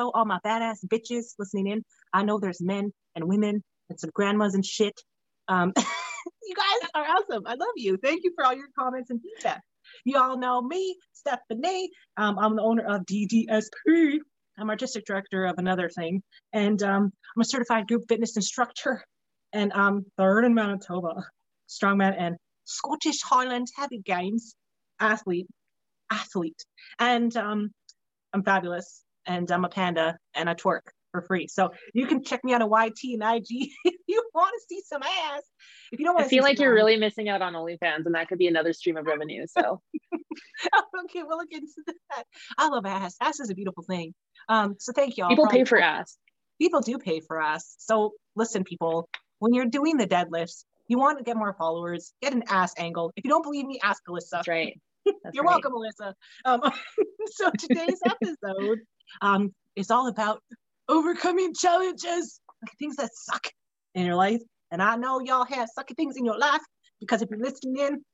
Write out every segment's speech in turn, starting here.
show, all my badass bitches listening in. I know there's men and women and some grandmas and shit. Um, you guys are awesome. I love you. Thank you for all your comments and feedback. You all know me, Stephanie. Um, I'm the owner of DDSP. I'm artistic director of another thing, and um, I'm a certified group fitness instructor, and I'm third in Manitoba, strongman and Scottish Highland Heavy Games athlete, athlete, and um, I'm fabulous, and I'm a panda, and I twerk for free. So you can check me out on YT and IG if you want to see some ass. If you don't want I feel like you're ass. really missing out on OnlyFans, and that could be another stream of revenue. So okay, we'll look into that. I love ass. Ass is a beautiful thing. Um, so thank y'all. People pay for ass. People do pay for ass. So listen, people, when you're doing the deadlifts, you want to get more followers, get an ass angle. If you don't believe me, ask Alyssa. That's right. That's You're right. welcome, Alyssa. Um, so today's episode um, is all about overcoming challenges, things that suck in your life. And I know y'all have sucky things in your life because if you're listening in,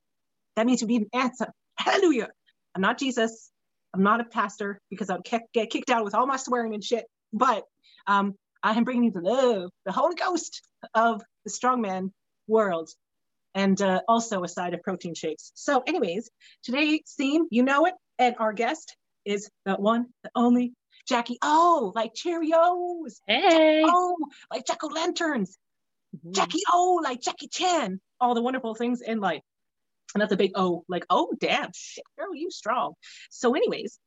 that means you need an answer. Hallelujah. I'm not Jesus. I'm not a pastor because I'd get kicked out with all my swearing and shit. But um, I am bringing you the love, the Holy Ghost of the strongman world, and uh, also a side of protein shakes. So, anyways, today's theme, you know it, and our guest is the one, the only Jackie O, like Cheerios. Hey. Oh, like Jack O' Lanterns. Mm-hmm. Jackie O, like Jackie Chan. All the wonderful things in life. And that's a big O, like, oh, damn, shit, girl, you strong. So, anyways,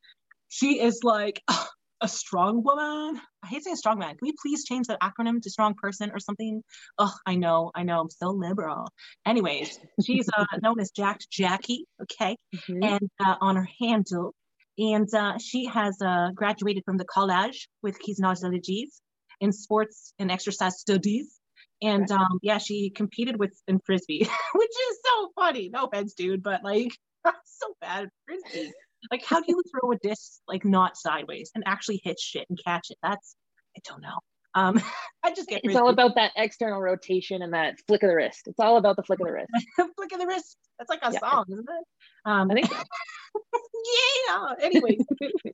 she is like a strong woman. I hate saying strong man. Can we please change that acronym to strong person or something? Oh, I know, I know, I'm so liberal. Anyways, she's uh, known as Jacked Jackie, okay? Mm-hmm. And uh, on her handle, and uh, she has uh, graduated from the college with his knowledges in sports and exercise studies. And um, yeah, she competed with in frisbee, which is so funny. No offense, dude, but like so bad at frisbee. Like, how do you throw a disc like not sideways and actually hit shit and catch it? That's I don't know. Um, I just get. It's all about that external rotation and that flick of the wrist. It's all about the flick of the wrist. flick of the wrist. That's like a yeah. song, isn't it? Um, I think. yeah. Anyway,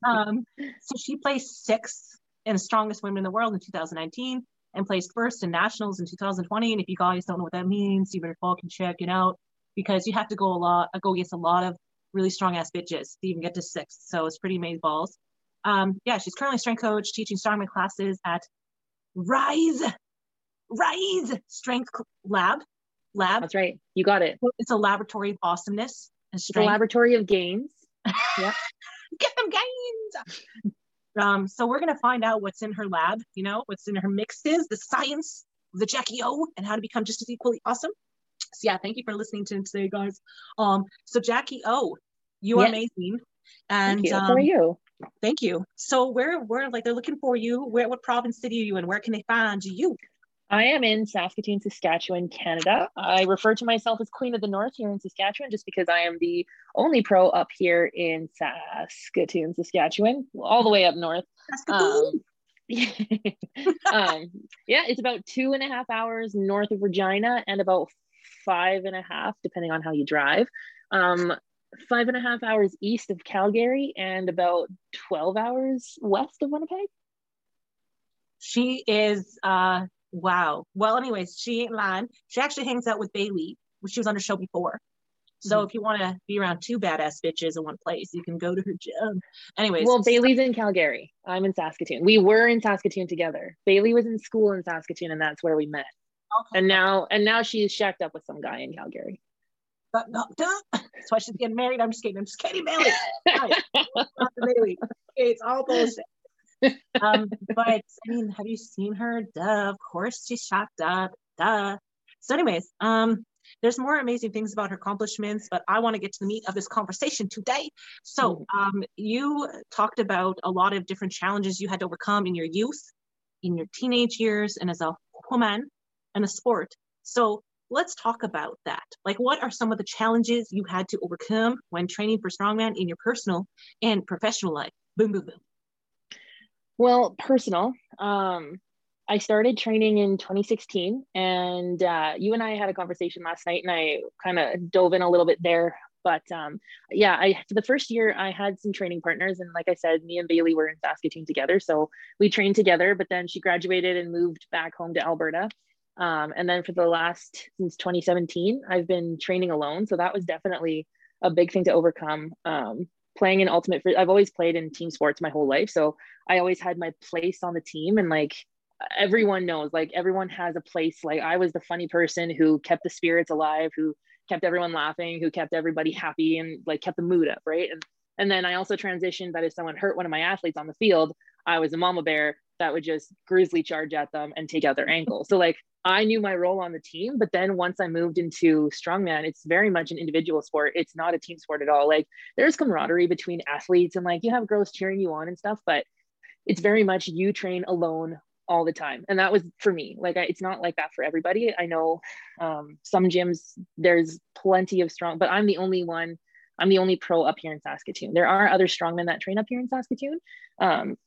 um, so she placed sixth in strongest women in the world in 2019 and placed first in nationals in 2020. And if you guys don't know what that means, you better fucking check it out because you have to go a lot, go against a lot of really strong ass bitches to even get to sixth. So it's pretty amazing balls. Um, yeah, she's currently strength coach, teaching strongman classes at Rise, Rise Strength Lab. Lab. That's right. You got it. It's a laboratory of awesomeness It's laboratory of gains. yeah. Get them gains. um, so we're gonna find out what's in her lab, you know, what's in her mixes, the science the Jackie O, and how to become just as equally awesome. So yeah, thank you for listening to today, guys. Um, so Jackie O, you are amazing. And thank you. Um, are you? Thank you. So where where like they're looking for you? Where what province city are you in? Where can they find you? I am in Saskatoon, Saskatchewan, Canada. I refer to myself as Queen of the North here in Saskatchewan just because I am the only pro up here in Saskatoon, Saskatchewan, all the way up north. Um, um, yeah, it's about two and a half hours north of Regina and about five and a half, depending on how you drive. Um, five and a half hours east of Calgary and about 12 hours west of Winnipeg. She is uh wow. Well, anyways, she ain't lying. She actually hangs out with Bailey, which she was on the show before. So mm-hmm. if you want to be around two badass bitches in one place, you can go to her gym. Anyways. Well, Bailey's in Calgary. I'm in Saskatoon. We were in Saskatoon together. Bailey was in school in Saskatoon, and that's where we met. Okay. And now and now she's shacked up with some guy in Calgary. But no, that's why she's getting married. I'm just kidding. I'm just kidding, Bailey. Bailey. It's all bullshit. Um, but I mean, have you seen her? Duh, of course she's shocked up. Duh. So, anyways, um, there's more amazing things about her accomplishments, but I want to get to the meat of this conversation today. So, mm-hmm. um, you talked about a lot of different challenges you had to overcome in your youth, in your teenage years, and as a woman and a sport. So, let's talk about that. Like, what are some of the challenges you had to overcome when training for strongman in your personal and professional life? Boom, boom, boom. Well, personal. Um, I started training in 2016, and uh, you and I had a conversation last night, and I kind of dove in a little bit there But um, yeah, I for the first year I had some training partners, and like I said, me and Bailey were in Saskatoon together, so we trained together. But then she graduated and moved back home to Alberta. Um, and then for the last since 2017, I've been training alone. So that was definitely a big thing to overcome. Um, playing in ultimate, I've always played in team sports my whole life, so I always had my place on the team, and like everyone knows like everyone has a place. Like i was the funny person who kept the spirits alive who kept everyone laughing who kept everybody happy and like kept the mood up right? And and then i also transitioned that if someone hurt one of my athletes on the field i was a mama bear that would just grizzly charge at them and take out their ankle. So like i knew my role on the team but then once i moved into strongman it's very much an individual sport. It's not a team sport at all. Like there's camaraderie between athletes and like you have girls cheering you on and stuff but it's very much you train alone all the time. And that was for me. Like I, it's not like that for everybody. I know um, some gyms there's plenty of strong but i'm the only one i'm the only pro up here in saskatoon. There are other strongmen that train up here in saskatoon um,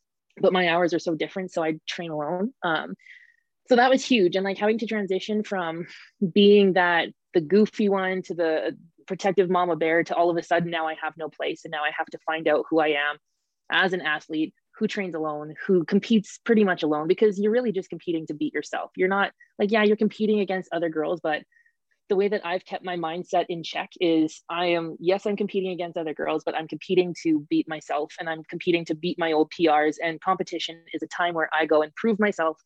but my hours are so different so i train alone um, so that was huge and like having to transition from being that the goofy one to the protective mama bear to all of a sudden now i have no place and now i have to find out who i am as an athlete who trains alone, who competes pretty much alone because you're really just competing to beat yourself. You're not like, yeah, you're competing against other girls, but the way that I've kept my mindset in check is I am, yes, I'm competing against other girls, but I'm competing to beat myself and I'm competing to beat my old PRs. And competition is a time where I go and prove myself,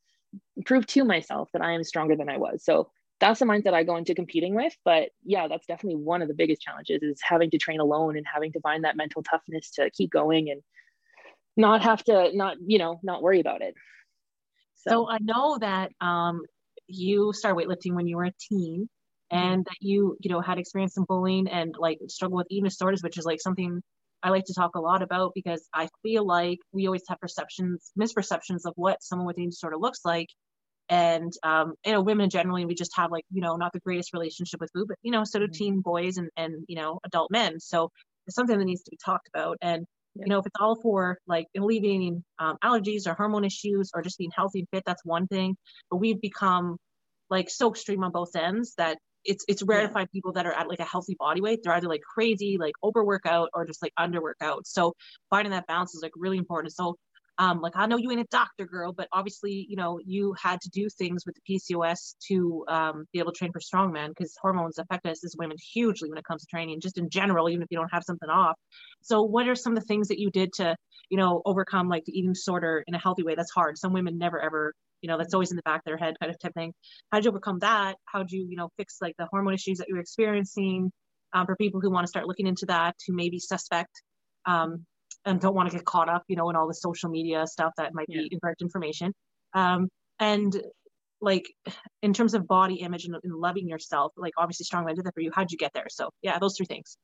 prove to myself that I am stronger than I was. So that's the mindset I go into competing with. But yeah, that's definitely one of the biggest challenges is having to train alone and having to find that mental toughness to keep going and not have to not you know not worry about it so, so i know that um, you started weightlifting when you were a teen. And that you you know had experienced some bullying and like struggle with eating disorders which is like something i like to talk a lot about because i feel like we always have perceptions misperceptions of what someone with eating disorder looks like. And um, you know women generally we just have like you know not the greatest relationship with food but you know so do mm-hmm. teen boys and and you know adult men. So it's something that needs to be talked about. And you know if it's all for like alleviating um, allergies or hormone issues or just being healthy and fit that's one thing. But we've become like so extreme on both ends that it's it's rare yeah. to find people that are at like a healthy body weight they're either like crazy like over workout or just like under workout so finding that balance is like really important so um, like I know you ain't a doctor girl, but obviously, you know, you had to do things with the PCOS to um, be able to train for strongman because hormones affect us as women hugely when it comes to training, just in general, even if you don't have something off. So, what are some of the things that you did to, you know, overcome like the eating disorder in a healthy way? That's hard. Some women never ever, you know, that's always in the back of their head kind of type thing. How did you overcome that? How do you, you know, fix like the hormone issues that you're experiencing? Um, for people who want to start looking into that, to maybe suspect um, and don't want to get caught up, you know, in all the social media stuff that might yeah. be incorrect information. Um, and like in terms of body image and, and loving yourself, like obviously strongman did that for you. How'd you get there? So yeah, those three things.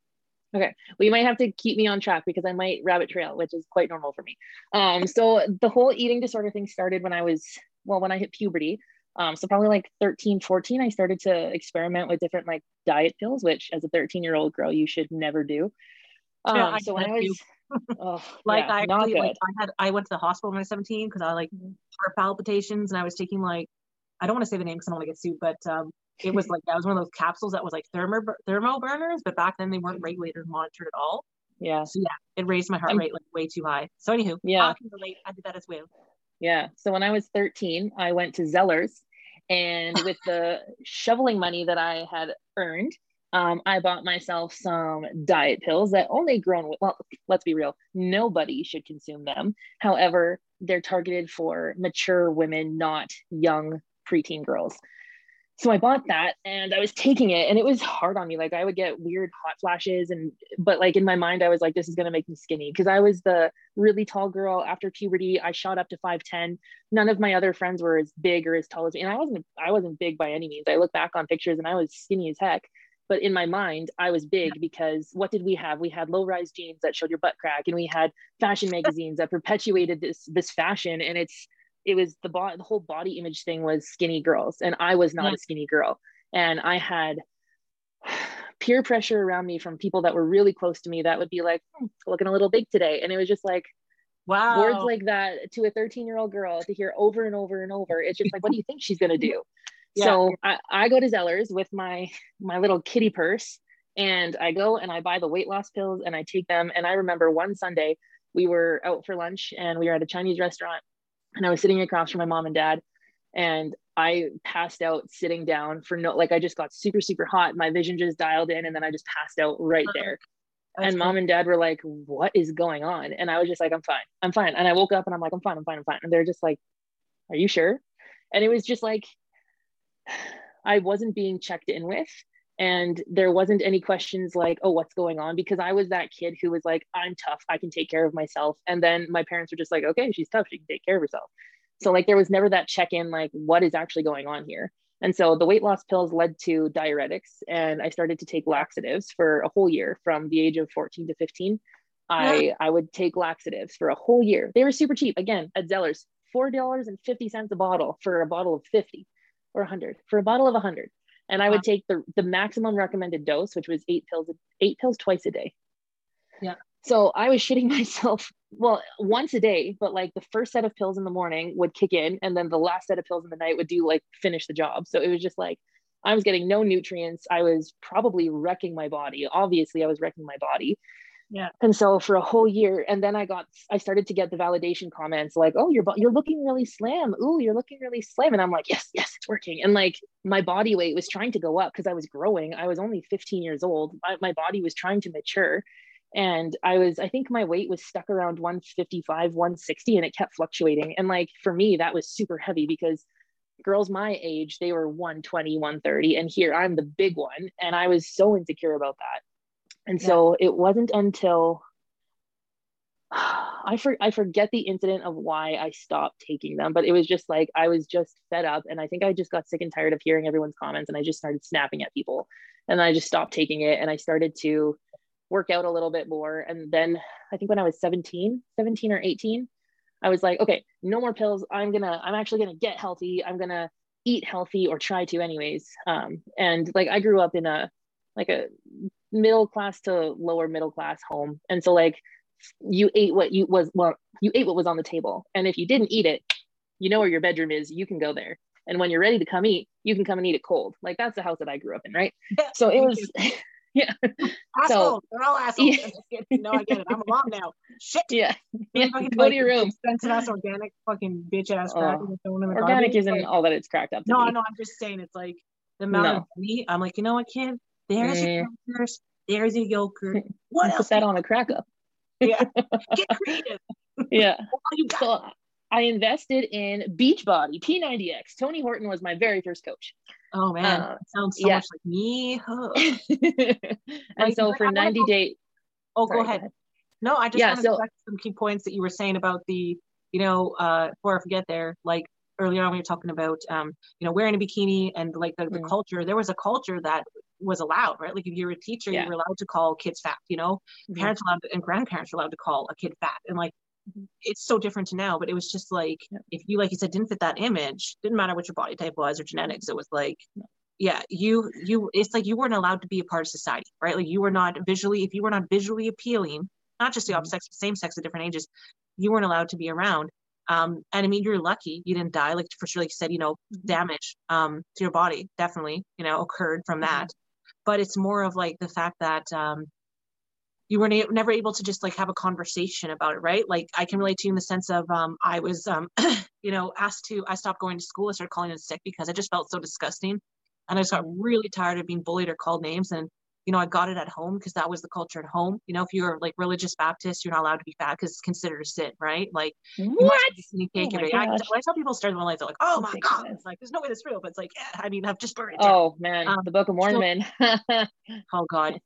Okay. Well, you might have to keep me on track because I might rabbit trail, which is quite normal for me. Um, so the whole eating disorder thing started when I was, well, when I hit puberty. Um, so probably like 13, 14, I started to experiment with different like diet pills, which as a 13 year old girl, you should never do. Um, yeah, so when I was, oh, like yeah, I actually like I had I went to the hospital when I was 17 because I like mm-hmm. heart palpitations and I was taking like I don't want to say the name because I don't want to get sued, but um, it was like that was one of those capsules that was like thermo thermo burners, but back then they weren't regulated or monitored at all. Yeah. So yeah, it raised my heart rate like way too high. So anywho, yeah, I can relate. I did that as well. Yeah. So when I was 13, I went to Zellers, and with the shoveling money that I had earned, um, I bought myself some diet pills that only grown, well, let's be real, nobody should consume them. However, they're targeted for mature women, not young preteen girls. So I bought that and I was taking it and it was hard on me. Like I would get weird hot flashes and but like in my mind I was like this is going to make me skinny because I was the really tall girl after puberty. I shot up to 5'10. None of my other friends were as big or as tall as me and I wasn't I wasn't big by any means. I look back on pictures and I was skinny as heck but in my mind i was big because what did we have we had low rise jeans that showed your butt crack and we had fashion magazines that perpetuated this this fashion and it's it was the, bo- the whole body image thing was skinny girls and i was not yeah. a skinny girl and i had peer pressure around me from people that were really close to me that would be like hmm, looking a little big today and it was just like wow words like that to a 13 year old girl to hear over and over and over it's just like what do you think she's going to do yeah. So I, I go to Zellers with my my little kitty purse And I go and I buy the weight loss pills and I take them. And I remember one Sunday we were out for lunch and we were at a Chinese restaurant and I was sitting across from my mom and dad and I passed out sitting down for no like I just got super super hot. My vision just dialed in and then I just passed out right there. That's and mom and dad were like what is going on? And I was just like I'm fine. I'm fine. And I woke up and I'm like I'm fine. I'm fine. I'm fine. And they're just like are you sure? And it was just like I wasn't being checked in with and there wasn't any questions like oh what's going on? because i was that kid who was like i'm tough. I can take care of myself. And then my parents were just like okay she's tough. She can take care of herself. So like there was never that check in like what is actually going on here? And so the weight loss pills led to diuretics and i started to take laxatives for a whole year from the age of 14 to 15 i i would take laxatives for a whole year. They were super cheap. Again at zellers $4.50 a bottle for a bottle of 50 or 100 for a bottle of 100 and I would take the the maximum recommended dose, which was eight pills, eight pills twice a day. Yeah. So I was shitting myself, well, once a day, but like the first set of pills in the morning would kick in, and then the last set of pills in the night would do like finish the job. So it was just like I was getting no nutrients. I was probably wrecking my body. Obviously, I was wrecking my body. Yeah. And so for a whole year, and then I got, I started to get the validation comments like, "Oh, you're you're looking really slim. Ooh, you're looking really slim." And I'm like, "Yes, yes, it's working." And like my body weight was trying to go up because I was growing. I was only 15 years old. My, my body was trying to mature, and I was, I think my weight was stuck around 155, 160, and it kept fluctuating. And like for me, that was super heavy because girls my age they were 120 130 and here i'm the big one and i was so insecure about that and yeah. so it wasn't until I for, I forget the incident of why I stopped taking them, but it was just like I was just fed up and I think I just got sick and tired of hearing everyone's comments and I just started snapping at people. And I just stopped taking it and I started to work out a little bit more and then I think when I was 17, 17 or 18, I was like, okay, no more pills. I'm going to I'm actually going to get healthy. I'm going to eat healthy or try to anyways. Um and like I grew up in a like a middle class to lower middle class home. And so like you ate what you was well you ate what was on the table. And if you didn't eat it you know where your bedroom is you can go there. And when you're ready to come eat you can come and eat it cold. Like that's the house that i grew up in right? So it was yeah. Assholes so, they're all assholes. Yeah. no i get it. I'm a mom now. Shit. Yeah, yeah. go like, to your room. Expensive ass organic fucking bitch ass oh, organic isn't like, all that it's cracked up no no i'm just saying it's like the amount no. of money i'm like you know what kid there's your crackers. There's your yogurt. What else? Put that on a cracker. yeah. Get creative. yeah. so I invested in Beachbody P90X. Tony Horton was my very first coach. Oh man, uh, sounds so yeah. much like me. and like, so for 90 days. Oh, Sorry, go, ahead. go ahead. No, I just yeah, want to so, some key points that you were saying about the, you know, uh, before I forget there, like earlier on we were talking about, um, you know, wearing a bikini and like the, the mm. culture. There was a culture that was allowed, right? Like if you're a teacher, yeah. you were allowed to call kids fat, you know, mm-hmm. parents allowed to, and grandparents were allowed to call a kid fat. And like, mm-hmm. it's so different to now, but it was just like, yeah. if you, like you said, didn't fit that image, didn't matter what your body type was or genetics, it was like, yeah, you, you, it's like you weren't allowed to be a part of society, right? Like you were not visually, if you were not visually appealing, not just the opposite mm-hmm. sex, same sex at different ages, you weren't allowed to be around. Um, and I mean, you're lucky you didn't die. Like for sure, like you said, you know, mm-hmm. damage um, to your body definitely, you know, occurred from that but it's more of like the fact that um, you were never able to just like have a conversation about it, right? Like I can relate to you in the sense of um, I was, um, you know, asked to, I stopped going to school. I started calling it sick because I just felt so disgusting. And I just got really tired of being bullied or called names. And you know, I got it at home because that was the culture at home. You know, if you're like religious Baptist, you're not allowed to be fat because it's considered a sin, right? Like, what? Oh I, when I tell people start their life, they're like, oh my God. It's like, there's no way that's real. But it's like, yeah, I mean, I've just burned it down. Oh, man. Um, the Book of Mormon. oh, God.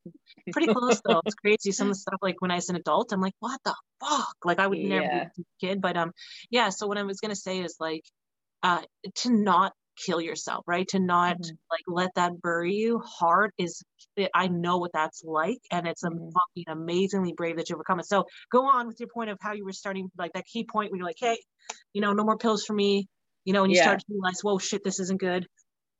Pretty close, though. It's crazy. Some of the stuff, like when I was an adult, I'm like, what the fuck? Like, I would yeah. never be a kid. But um, yeah, so what I was going to say is like, uh, to not kill yourself, right? To not mm-hmm. like let that bury you hard is I know what that's like. And it's a mm-hmm. fucking amazingly brave that you overcome it. So go on with your point of how you were starting, like that key point when you're like, hey, you know, no more pills for me, you know, and you yeah. start to realize, whoa, shit, this isn't good.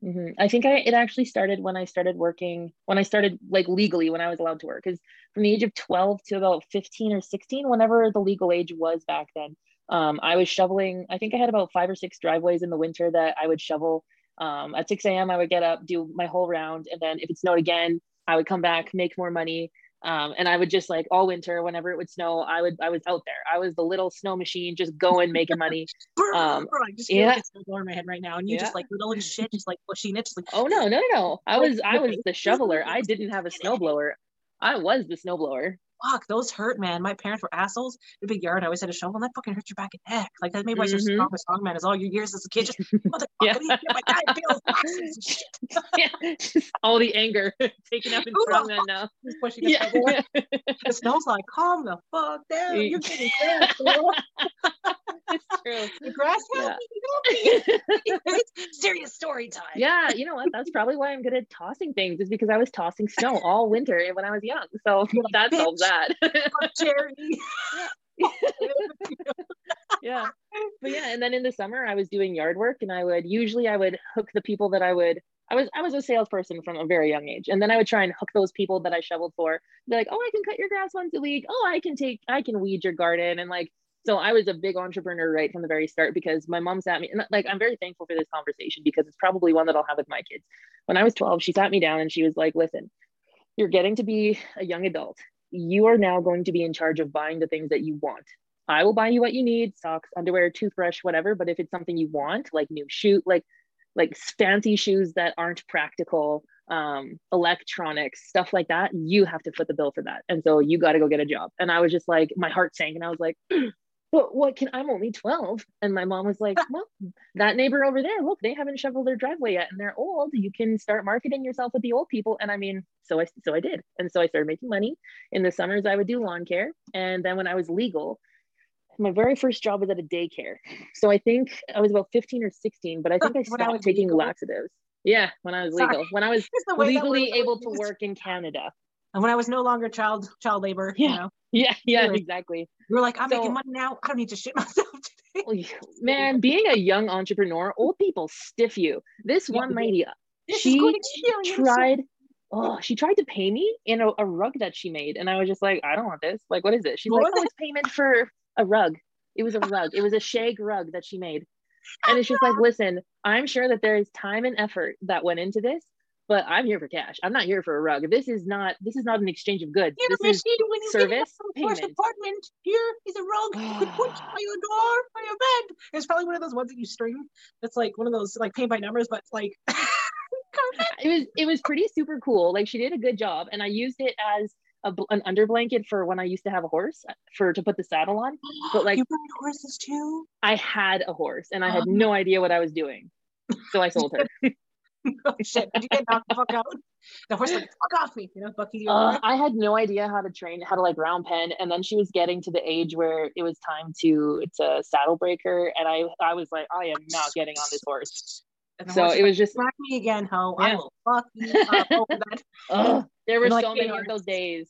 Mm-hmm. I think I it actually started when I started working when I started like legally when I was allowed to work because from the age of 12 to about 15 or 16 whenever the legal age was back then um, I was shoveling, I think I had about five or six driveways in the winter that I would shovel. Um, at 6 a.m., I would get up, do my whole round. And then if it snowed again, I would come back, make more money. Um, and I would just like all winter, whenever it would snow, I would I was out there. I was the little snow machine, just going making money. Um, I just feel yeah. like it's in my head right now, and you yeah. just like little shit, just like pushing it, just like. Oh no no no! I was I was the shoveler. I didn't have a snowblower. I was the snowblower fuck, those hurt, man. My parents were assholes. The big yard, I always had a shovel, and that fucking hurt your back and neck. Like that made why mm-hmm. strong, strong man. Is all your years as a kid just motherfucker, yeah. my guy feels shit. yeah, all the anger taken up in strong man now. Pushing yeah. the snow's like, calm the fuck down. You're getting cramped, it's true. The grass yeah. it's serious story time. Yeah, you know what? That's probably why I'm good at tossing things, is because I was tossing snow all winter when I was young. So that solves that. Charity. yeah. But yeah, and then in the summer I was doing yard work and I would usually I would hook the people that I would I was I was a salesperson from a very young age. And then I would try and hook those people that I shoveled for. Be like, oh, I can cut your grass once a week. Oh, I can take I can weed your garden. And like so I was a big entrepreneur right from the very start because my mom sat me and like I'm very thankful for this conversation because it's probably one that I'll have with my kids. When I was 12, she sat me down and she was like, listen, you're getting to be a young adult you are now going to be in charge of buying the things that you want. I will buy you what you need, socks, underwear, toothbrush, whatever. But if it's something you want, like new shoe, like like fancy shoes that aren't practical, um, electronics, stuff like that, you have to foot the bill for that. And so you got to go get a job. And I was just like, my heart sank, and I was like, but what can I'm only 12. And my mom was like, well, that neighbor over there, look, they haven't shoveled their driveway yet and they're old. You can start marketing yourself with the old people. And I mean, so I so I did. And so I started making money. In the summers, I would do lawn care. And then when I was legal, my very first job was at a daycare. So I think I was about 15 or 16, but I think I stopped taking legal. laxatives. Yeah, when I was legal. Sorry. When I was legally able to work in Canada. And when I was no longer child child labor, yeah. you know. Yeah, yeah, exactly. You're like, I'm so, making money now. I don't need to shit myself today. Man, being a young entrepreneur, old people stiff you. This one lady, this she tried. Oh, she tried to pay me in a, a, rug that she made, and I was just like, I don't want this. Like, what is it? She's what like, oh, it's payment for a rug. It was a rug. It was a shag rug that she made, and it's just like, listen, I'm sure that there is time and effort that went into this, but I'm here for cash. I'm not here for a rug. This is not this is not an exchange of goods. Here, this is when you service first apartment. Here is a rug. you could put by your door, by your bed. It's probably one of those ones that you string. It's like one of those like paint by numbers, but like it was it was pretty super cool. Like she did a good job, and I used it as a, an under blanket for when I used to have a horse for to put the saddle on. But like you ride horses too. I had a horse, and I had um, no idea what I was doing, so I sold her. oh shit! Did you get knocked the fuck out? The horse like fuck off me, you know, Bucky. Uh, I had no idea how to train, how to like round pen, and then she was getting to the age where it was time to to saddle break her, and I I was like, I am not getting on this horse. So it was just smack me again, ho! Yeah. I will fuck you up over that. there were so like, many of those days.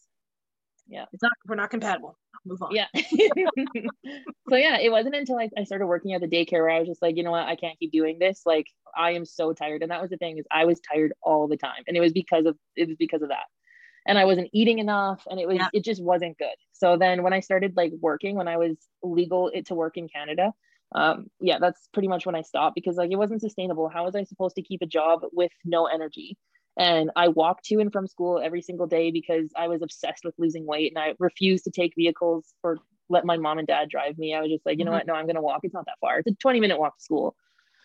Yeah, it's not. We're not compatible move on. Yeah. so yeah, it wasn't until I, I started working at the daycare where I was just like, you know what, I can't keep doing this. Like I am so tired. And that was the thing is I was tired all the time. And it was because of it was because of that. And I wasn't eating enough and it was yeah. it just wasn't good. So then when I started like working, when I was legal it to work in Canada, um yeah, that's pretty much when I stopped because like it wasn't sustainable. How was I supposed to keep a job with no energy? And I walked to and from school every single day because I was obsessed with losing weight and I refused to take vehicles or let my mom and dad drive me. I was just like, you know mm-hmm. what? No, I'm going to walk. It's not that far. It's a 20 minute walk to school.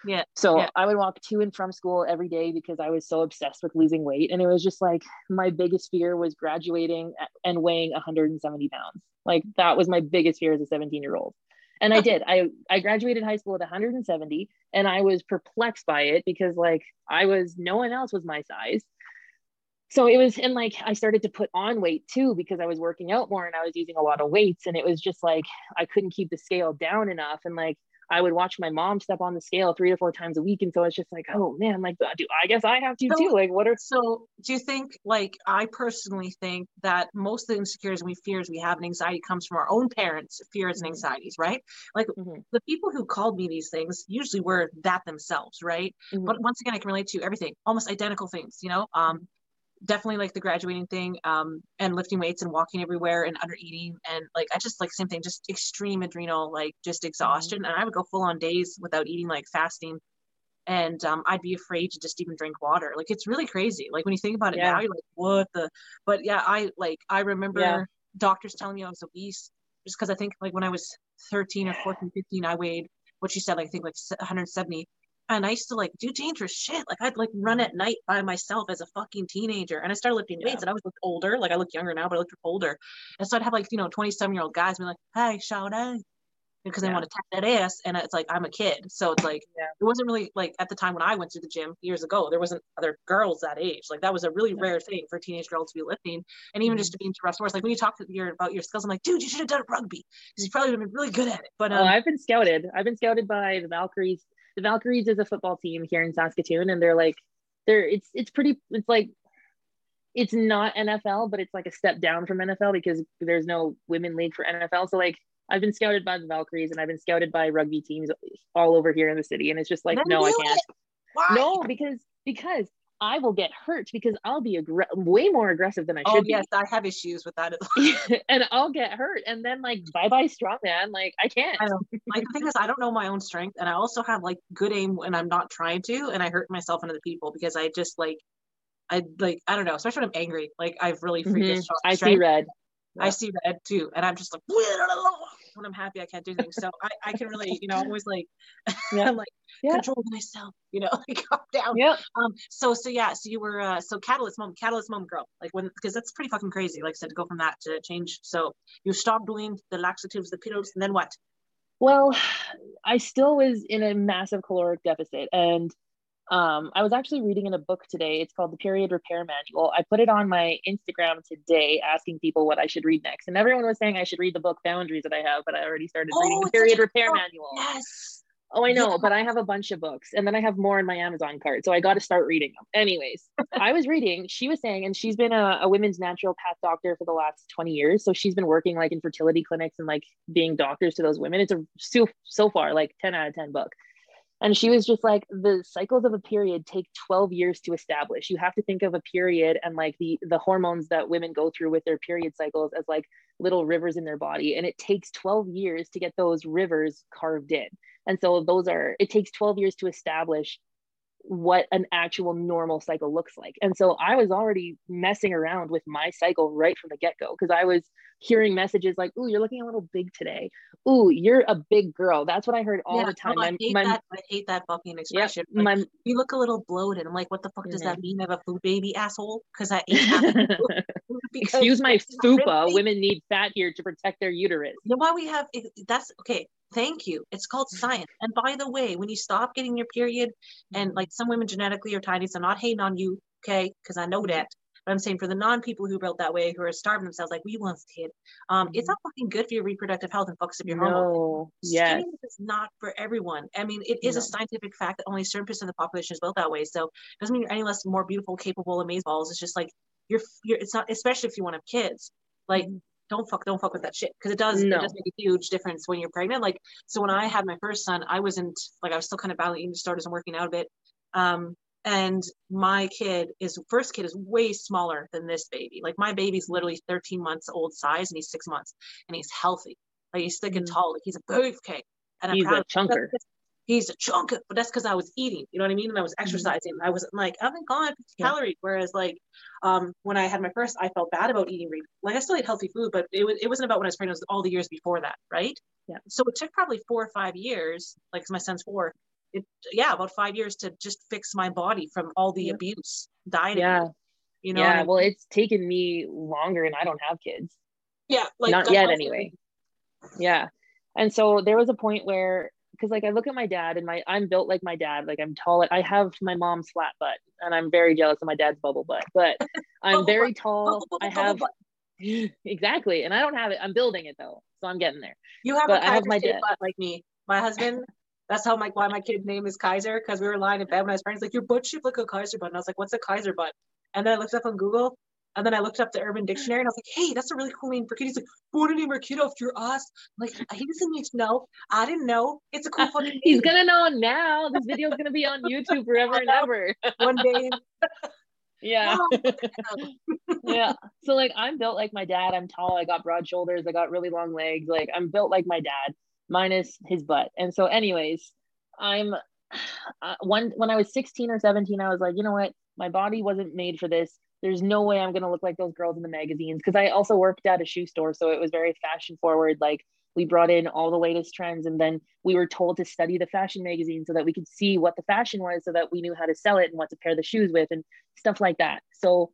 Yeah. So yeah. I would walk to and from school every day because I was so obsessed with losing weight. And it was just like my biggest fear was graduating and weighing 170 pounds. Like that was my biggest fear as a 17 year old and i did. I i graduated high school at 170 and i was perplexed by it because like i was no one else was my size. So it was and like i started to put on weight too because i was working out more and i was using a lot of weights and it was just like i couldn't keep the scale down enough. And like I would watch my mom step on the scale three or four times a week. And so it's just like, oh man, like, do I guess I have to so, too. Like, what are so? Do you think, like, I personally think that most of the insecurities and we fears we have and anxiety comes from our own parents' fears and mm-hmm. anxieties, right? Like, mm-hmm. the people who called me these things usually were that themselves, right? Mm-hmm. But once again, I can relate to everything, almost identical things, you know. Um, definitely like the graduating thing um and lifting weights and walking everywhere and under eating and like i just like same thing just extreme adrenal like just exhaustion mm-hmm. and i would go full on days without eating like fasting and um, I'd be afraid to just even drink water. Like it's really crazy. Like when you think about it Yeah. now, you're like, what the? But yeah, I like I remember Yeah. doctors telling me I was obese just because I think like when I was 13 or 14, 15, I weighed what she said, like I think like 170. And I used to like do dangerous shit. Like I'd like run at night by myself as a fucking teenager. And I started lifting weights and I was looked older. Like I look younger now, but I looked older. And so I'd have like, you know, 27 year old guys be like, hey, shout out. Because they Yeah. want to tap that ass. And it's like, I'm a kid. So it's like, Yeah. it wasn't really like at the time when I went to the gym years ago, there wasn't other girls that age. Like that was a really Yeah. rare thing for a teenage girl to be lifting. And even Mhm. just to be into rough sports. Like when you talk to your, about your skills, I'm like, dude, you should have done rugby. Because you probably would have been really good at it. But Oh, um, I've been scouted. I've been scouted by the Valkyries. The Valkyries is a football team here in Saskatoon, and they're like, they're it's it's pretty. It's like, it's not NFL, but it's like a step down from NFL because there's no women league for NFL. So like, I've been scouted by the Valkyries, and I've been scouted by rugby teams all over here in the city, and it's just like, no, I can't. why? No, because because I will get hurt because I'll be aggr- way more aggressive than I should. Be. Oh should yes, I have issues with that. be, and I'll get hurt, and then like bye bye strong man. Like I can't. I like the thing is, I don't know my own strength, and I also have like good aim when I'm not trying to, and I hurt myself and other people because I just like, I like I don't know, especially when I'm angry. Like I've really Mhm. strong I see red. I see red too, and I'm just like when I'm happy, I can't do things. So I, I can really, you know, I'm always like, Yeah. I'm like Yeah. control myself, you know, like calm down. Yep. Um. So so yeah. So you were uh. So catalyst moment, catalyst moment, girl. Like when because that's pretty fucking crazy. Like I said, to go from that to change. So you stopped doing the laxatives, the pills, and then what? Well, I still was in a massive caloric deficit. And um, I was actually reading in a book today. It's called The Period Repair Manual. I put it on my Instagram today asking people what I should read next. And everyone was saying I should read the book Boundaries that I have, but I already started Oh, reading The it's such a Period Repair book. Manual. Yes. Oh, I know, Yeah. but I have a bunch of books and then I have more in my Amazon cart. So I got to start reading them. Anyways, I was reading, she was saying, and she's been a, a women's naturopath doctor for the last 20 years. So she's been working like in fertility clinics and like being doctors to those women. It's a so, so far like 10 out of 10 book. And she was just like, the cycles of a period take 12 years to establish. You have to think of a period and like the the hormones that women go through with their period cycles as like little rivers in their body. And it takes 12 years to get those rivers carved in. And so those are, it takes 12 years to establish what an actual normal cycle looks like. And so I was already messing around with my cycle right from the get go because I was hearing messages like, Ooh, you're looking a little big today. Ooh, you're a big girl. That's what I heard all Yeah, the time. no, I hate my- that. I hate that fucking yeah, expression. Like, my, you look a little bloated. I'm like, what the fuck does that Mhm. mean? I have a food baby asshole because I ate half the food because excuse my fupa. Women need fat here to protect their uterus. You know why we have that's okay. Thank you. It's called Mm-hmm. science. And by the way, when you stop getting your period, and like some women genetically are tiny, so I'm not hating on you, okay? Because I Mm-hmm. know that. But I'm saying for the non-people who built that way, who are starving themselves, like we once did, um, it's Mhm. not fucking good for your reproductive health and fucks up your hormones. No, yes. Skinny is not for everyone. I mean, it is a scientific fact that only a certain percent of the population is built that way. So it doesn't mean you're any less more beautiful, capable, amazing balls. It's just like you're, you're. It's not, especially if you want to have kids. Like, Mhm. Don't fuck, don't fuck with that shit because it does. It No. does make a huge difference when you're pregnant. Like, so when I had my first son, I wasn't like I was still kind of battling eating disorders and working out a bit. Um, and my kid is first kid is way smaller than this baby. Like my baby's literally 13 months old size and he's six months and he's healthy. Like he's thick and Mhm. tall. Like he's a beefcake. And I'm He's a proud of chunker. He's a chunker, but that's because I was eating. You know what I mean? And I was exercising. I wasn't like I haven't gone 50 Yeah. calories. Whereas like um when I had my first, I felt bad about eating. Like I still ate healthy food, but it was it wasn't about when I was pregnant. It was all the years before that, right? Yeah. So it took probably four or five years. Like my son's four. It yeah, about five years to just fix my body from all the Yeah. abuse, diet Yeah. abuse. You know? yeah. I mean? Well, it's taken me longer and I don't have kids. yeah. Like Not yet, anyway. Yeah. And so there was a point where, because like I look at my dad and my, I'm built like my dad. Like I'm tall. I have my mom's flat butt and I'm very jealous of my dad's bubble butt, but I'm very tall. I have, exactly. And I don't have it. I'm building it though. So I'm getting there. You have But a I have my dad. butt like me. My husband, that's how my why my kid's name is Kaiser, because we were lying in bed when I was pregnant. He's like, Your butt shaped like a Kaiser butt. And I was like, What's a Kaiser butt? And then I looked up on Google and then I looked up the urban dictionary and I was like, Hey, that's a really cool name for kid. He's like, Want to name our kid after your ass? I'm like, he doesn't need to know. I didn't know. It's a cool fucking He's name. gonna know now. This video is gonna be on YouTube forever and ever. one day. Yeah. Yeah. So like I'm built like my dad. I'm tall. I got broad shoulders. I got really long legs. Like I'm built like my dad, minus his butt. And so, anyways, I'm uh, one when I was 16 or 17, I was like, you know what, my body wasn't made for this. There's no way I'm gonna look like those girls in the magazines because I also worked at a shoe store, so it was very fashion forward. Like we brought in all the latest trends, and then we were told to study the fashion magazine so that we could see what the fashion was, so that we knew how to sell it and what to pair the shoes with and stuff like that. So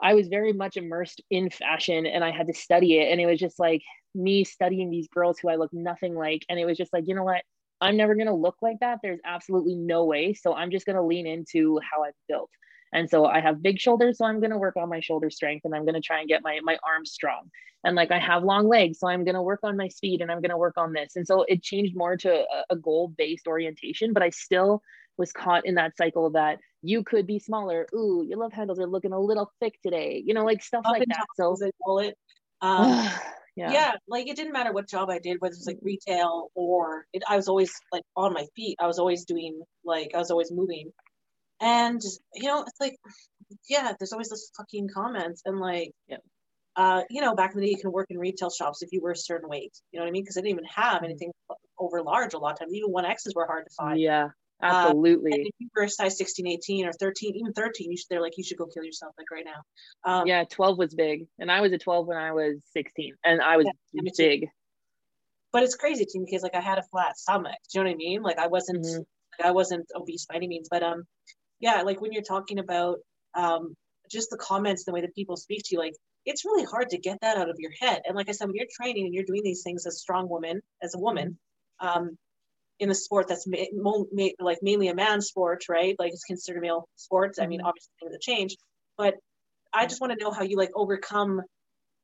I was very much immersed in fashion and I had to study it. And it was just like me studying these girls who I look nothing like. And it was just like, you know what? I'm never going to look like that. There's absolutely no way. So I'm just going to lean into how I've built. And so I have big shoulders, so I'm going to work on my shoulder strength and I'm going to try and get my my arms strong. And like I have long legs, so I'm going to work on my speed and I'm going to work on this. And so it changed more to a, a goal-based orientation, but I still was caught in that cycle that you could be smaller. Ooh, your love handles are looking a little thick today. You know, like stuff Up like that. So they call it. Um, yeah. yeah, like it didn't matter what job I did, whether it was like retail or it, I was always like on my feet. I was always doing like I was always moving, and you know it's like yeah, there's always those fucking comments and like yeah. Uh, you know, back in the day, you can work in retail shops if you were a certain weight. You know what I mean? Because they didn't even have mm-hmm. anything over large a lot of times. Even one X's were hard to find. Yeah. Absolutely. Uh, if you were a size 16, 18 or 13, even 13, you should, they're like, you should go kill yourself like right now. Um, yeah, 12 was big. And I was a 12 when I was 16 and I was yeah, big. But it's crazy to me because like I had a flat stomach. Do you know what I mean? Like I wasn't, mm-hmm. like, I wasn't obese by any means, but um, yeah, like when you're talking about um, just the comments, the way that people speak to you, like it's really hard to get that out of your head. And like I said, when you're training and you're doing these things as a strong woman, as a woman, um, in a sport that's ma- ma- like mainly a man sport, right? Like it's considered male sports. I mean, mm-hmm. obviously things have changed, but I just want to know how you like overcome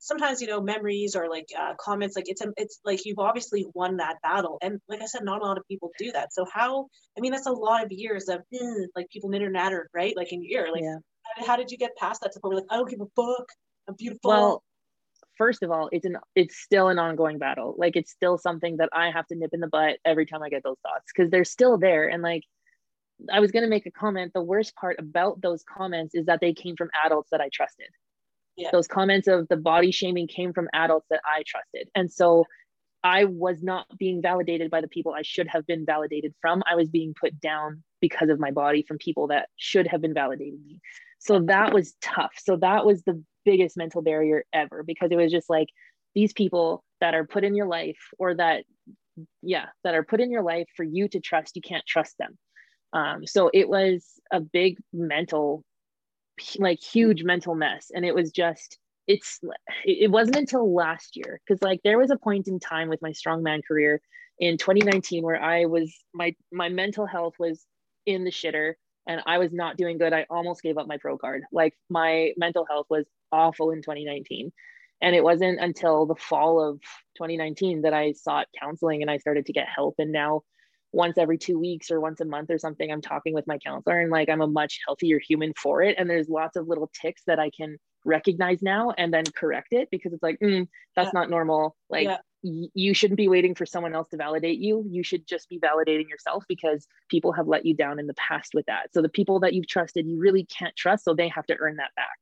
sometimes you know memories or like uh, comments like it's a, it's like you've obviously won that battle and like i said not a lot of people do that so how i mean that's a lot of years of mm, like people nitter natter right like in your ear like yeah. how, how, did you get past that to point like i don't give a fuck i'm beautiful well first of all, it's an it's still an ongoing battle. Like it's still something that I have to nip in the butt every time I get those thoughts because they're still there. And like I was gonna make a comment. The worst part about those comments is that they came from adults that I trusted. Yeah. Those comments of the body shaming came from adults that I trusted. And so I was not being validated by the people I should have been validated from. I was being put down because of my body from people that should have been validating me. So that was tough. So that was the biggest mental barrier ever because it was just like these people that are put in your life or that yeah that are put in your life for you to trust you can't trust them um, so it was a big mental like huge mental mess and it was just it's it wasn't until last year because like there was a point in time with my strongman career in 2019 where i was my my mental health was in the shitter and I was not doing good. I almost gave up my pro card. Like my mental health was awful in 2019. And it wasn't until the fall of 2019 that I sought counseling and I started to get help. And now, once every two weeks or once a month or something, I'm talking with my counselor and like I'm a much healthier human for it. And there's lots of little ticks that I can recognize now and then correct it because it's like, mm, that's yeah. not normal. Like, yeah you shouldn't be waiting for someone else to validate you. You should just be validating yourself because people have let you down in the past with that. So the people that you've trusted, you really can't trust. So they have to earn that back.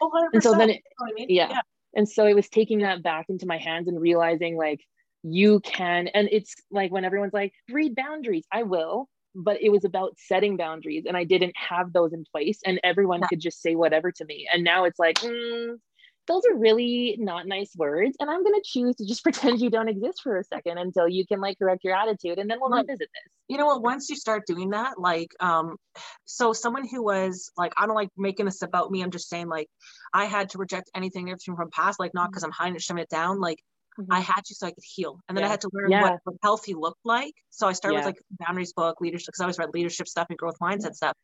Oh, and so then, it, I mean? yeah. yeah. And so it was taking that back into my hands and realizing like you can, and it's like when everyone's like, read boundaries, I will. But it was about setting boundaries, and I didn't have those in place, and everyone yeah. could just say whatever to me. And now it's like, mm, those are really not nice words and i'm going to choose to just pretend you don't exist for a second until you can like correct your attitude and then we'll revisit this you know what once you start doing that like um so someone who was like i don't like making this about me i'm just saying like i had to reject anything from past like not because mm-hmm. i'm hiding it down like Mm-hmm. I had to so I could heal. And then yeah. I had to learn yeah. what, healthy looked like. So I started yeah. with like boundaries book, leadership, because I always read leadership stuff and growth mindset stuff.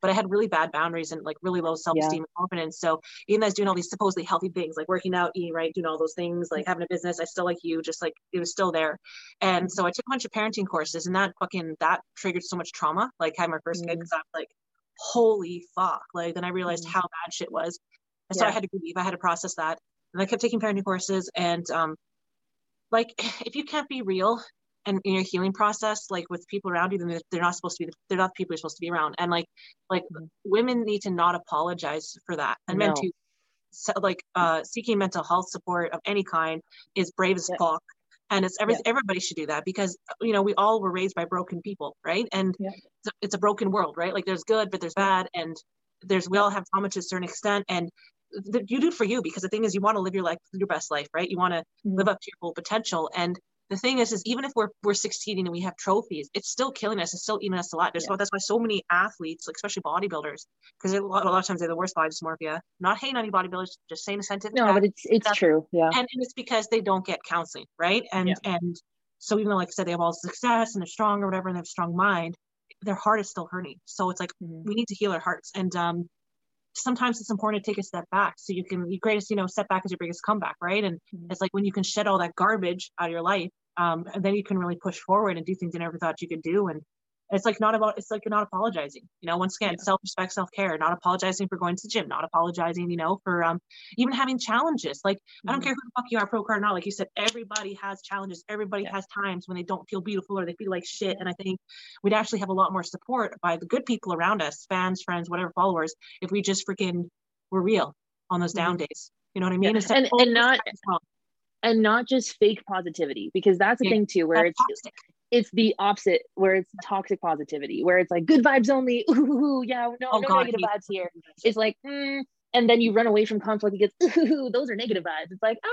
But I had really bad boundaries and like really low self-esteem and confidence. So even though I was doing all these supposedly healthy things, like working out, eating right, doing all those things, like having a business, I still like you, just like it was still there. And so I took a bunch of parenting courses and that fucking that triggered so much trauma. Like having my 1st mm-hmm. kid because I was like, holy fuck. Like then I realized mm-hmm. how bad shit was. And so I had to grieve, I had to process that. And I kept taking parenting courses and um like if you can't be real and in your healing process like with people around you then they're not supposed to be they're not the people you're supposed to be around and like like mm-hmm. women need to not apologize for that and no. men too so like uh seeking mental health support of any kind is brave as yeah. fuck and it's every, yeah. everybody should do that because you know we all were raised by broken people right and yeah. it's, a, it's, a, broken world right like there's good but there's bad and there's we all have trauma to a certain extent and you do it for you because the thing is you want to live your life your best life right you want to mm-hmm. live up to your full potential and the thing is, is even if we're we're succeeding and we have trophies, it's still killing us. It's still eating us a lot. Yeah. that's why so many athletes, like especially bodybuilders, because a lot, a lot of times they're the worst body dysmorphia. Not hating any bodybuilders, just saying a sentence No, but it's it's true. Yeah. And, and, it's because they don't get counseling, right? And yeah. and so even though, like I said, they have all success and they're strong or whatever, and they have a strong mind, their heart is still hurting. So it's like mm-hmm. we need to heal our hearts. And um, sometimes it's important to take a step back so you can your greatest you know setback is your biggest comeback right and mm-hmm. it's like when you can shed all that garbage out of your life um, and then you can really push forward and do things you never thought you could do and it's like not about it's like you're not apologizing you know once again yeah. self-respect self-care not apologizing for going to the gym not apologizing you know for um even having challenges like mm-hmm. i don't mm-hmm. care who the fuck you are pro card or not like you said everybody has challenges everybody yeah. has times when they don't feel beautiful or they feel like shit and i think we'd actually have a lot more support by the good people around us fans friends whatever followers if we just freaking were real on those down mm-hmm. days you know what i mean yeah. and, and not and not just fake positivity because that's a yeah, thing too where it's toxic. It's the opposite where it's toxic positivity where it's like good vibes only ooh yeah no oh, no God, negative vibes here. It's like mm, and then you run away from conflict because ooh those are negative vibes. It's like ah.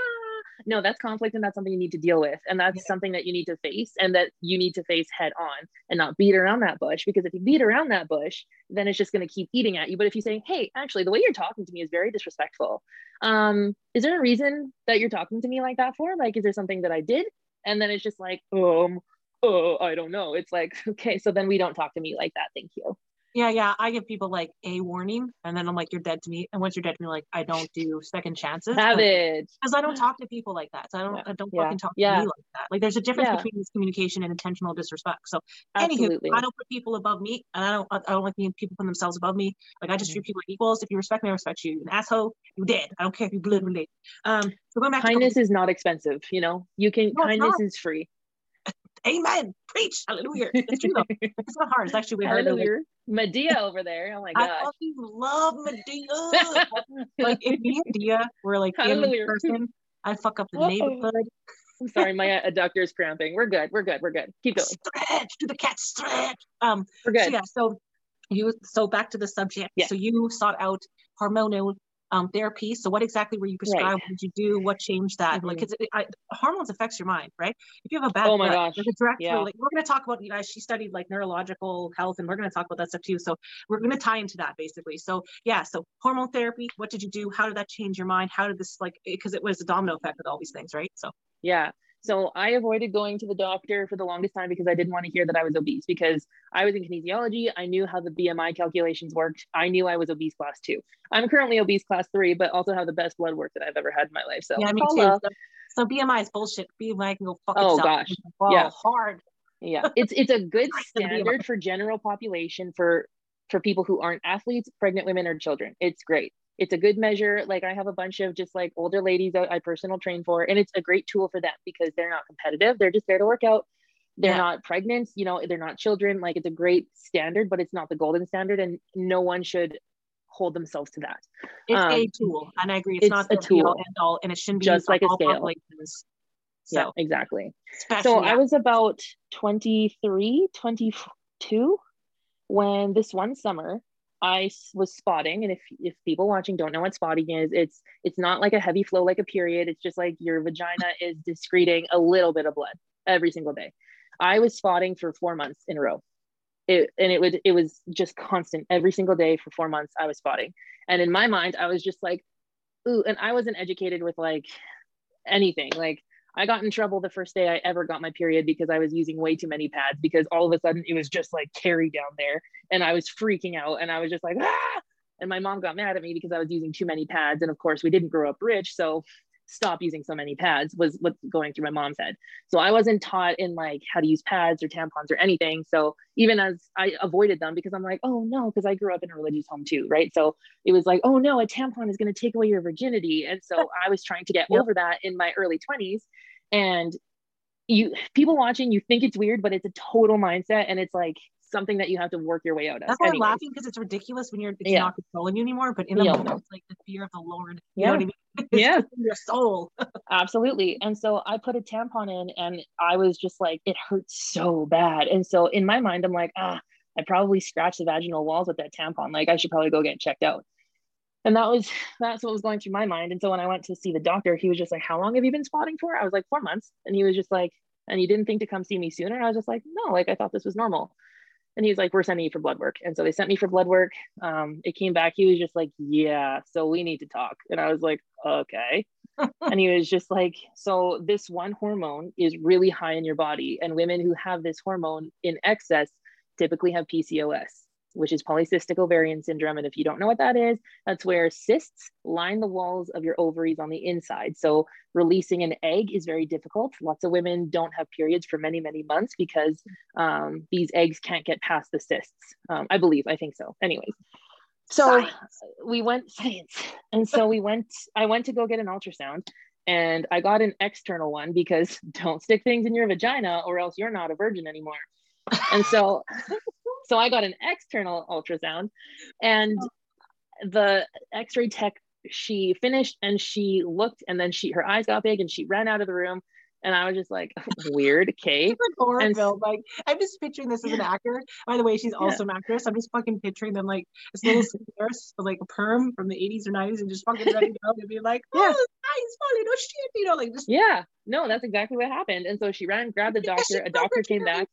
No that's conflict and that's something you need to deal with and that's yeah. something that you need to face and that you need to face head on and not beat around that bush because if you beat around that bush then it's just going to keep eating at you. But if you say hey actually the way you're talking to me is very disrespectful um is there a reason that you're talking to me like that for? Like is there something that i did? And then it's just like um oh i don't know it's like okay so then we don't talk to me like that thank you yeah, yeah. I give people like a warning, and then I'm like, "You're dead to me." And once you're dead to me, like, I don't do second chances. Savage. Because I don't talk to people like that. So I don't. Yeah. I don't yeah. fucking talk yeah. to me like that. Like, there's a difference yeah. between miscommunication and intentional disrespect. So, Absolutely. anywho, I don't put people above me, and I don't. I don't like being people put themselves above me. Like, I just mm-hmm. treat people like equals. If you respect me, I respect you. An asshole, you dead. I don't care if you blood related. Um. So going back. Kindness is not expensive. You know, you can. No, kindness is free. Amen. Preach. Hallelujah. It's true though. It's not hard. It's actually we heard way harder. Madea over there. Oh my god. I fucking love Madea. like if me and Dia were like in person, I'd fuck up the Uh-oh. neighborhood. I'm sorry, my adductor's cramping. We're good. We're good. We're good. Keep going. Stretch. Do the cat stretch. Um. We're good. So yeah. So you. So back to the subject. Yeah. So you sought out hormonal um, therapy. So what exactly were you prescribed? Right. What did you do? What changed that? Mm-hmm. Like, cause it, I, hormones affects your mind, right? If you have a bad, oh my gosh, there's a direct, yeah. like, we're going to talk about, you guys, she studied like neurological health and we're going to talk about that stuff too. So we're going to tie into that basically. So yeah. So hormone therapy, what did you do? How did that change your mind? How did this like, cause it was a domino effect with all these things, right? So yeah. So I avoided going to the doctor for the longest time because I didn't want to hear that I was obese because I was in kinesiology. I knew how the BMI calculations worked. I knew I was obese class two. I'm currently obese class three, but also have the best blood work that I've ever had in my life. So yeah, me too. So, so, BMI is bullshit. BMI can go fuck oh, itself. gosh. Oh, yeah. hard. Yeah. It's it's a good standard for general population for for people who aren't athletes, pregnant women, or children. It's great it's a good measure. Like I have a bunch of just like older ladies that I personal train for, and it's a great tool for them because they're not competitive. They're just there to work out. They're yeah. not pregnant, you know, they're not children. Like it's a great standard, but it's not the golden standard, and no one should hold themselves to that. It's um, a tool, and I agree. It's, it's not a tool and all, and it shouldn't be just like a scale. So, yeah, exactly. So. I was about 23, 22 when this one summer I was spotting, and if if people watching don't know what spotting is, it's it's not like a heavy flow like a period. It's just like your vagina is discreting a little bit of blood every single day. I was spotting for four months in a row. It, and it would it was just constant every single day for four months. I was spotting, and in my mind, I was just like, ooh. And I wasn't educated with like anything. Like I got in trouble the first day I ever got my period because I was using way too many pads because all of a sudden it was just like carry down there and I was freaking out and I was just like, ah! And my mom got mad at me because I was using too many pads. And of course, we didn't grow up rich. So stop using so many pads was what's going through my mom's head. So I wasn't taught in like how to use pads or tampons or anything. So even as I avoided them because I'm like, oh no, because I grew up in a religious home too, right? So it was like, oh no, a tampon is going to take away your virginity. And so I was trying to get yep. over that in my early 20s and you people watching you think it's weird but it's a total mindset and it's like something that you have to work your way out of. That's why I'm laughing because it's ridiculous when you're it's yeah. not controlling you anymore. But in the yeah. moment, it's like the fear of the Lord. You yeah. know what I mean? yeah your soul absolutely and so i put a tampon in and i was just like it hurts so bad and so in my mind i'm like ah i probably scratched the vaginal walls with that tampon like i should probably go get checked out and that was that's what was going through my mind and so when i went to see the doctor he was just like how long have you been spotting for i was like four months and he was just like and you didn't think to come see me sooner i was just like no like i thought this was normal and he's like, we're sending you for blood work. And so they sent me for blood work. Um, it came back. He was just like, yeah, so we need to talk. And I was like, okay. and he was just like, so this one hormone is really high in your body. And women who have this hormone in excess typically have PCOS which is polycystic ovarian syndrome. And if you don't know what that is, that's where cysts line the walls of your ovaries on the inside. So releasing an egg is very difficult. Lots of women don't have periods for many, many months because um, these eggs can't get past the cysts. Um, I believe, I think so. Anyways. So science. we went science. And so we went, I went to go get an ultrasound and I got an external one because don't stick things in your vagina or else you're not a virgin anymore. And so so I got an external ultrasound and the x-ray tech she finished and she looked and then she her eyes got big and she ran out of the room and I was just like, weird, okay. and like, I'm just picturing this as an actor. By the way, she's also yeah. an actress. I'm just fucking picturing them like this little nurse with like a perm from the 80s or 90s and just fucking running down and be like, oh, yeah. eyes falling, oh shit, you know, like just. Yeah, no, that's exactly what happened. And so she ran, grabbed the doctor. A doctor came back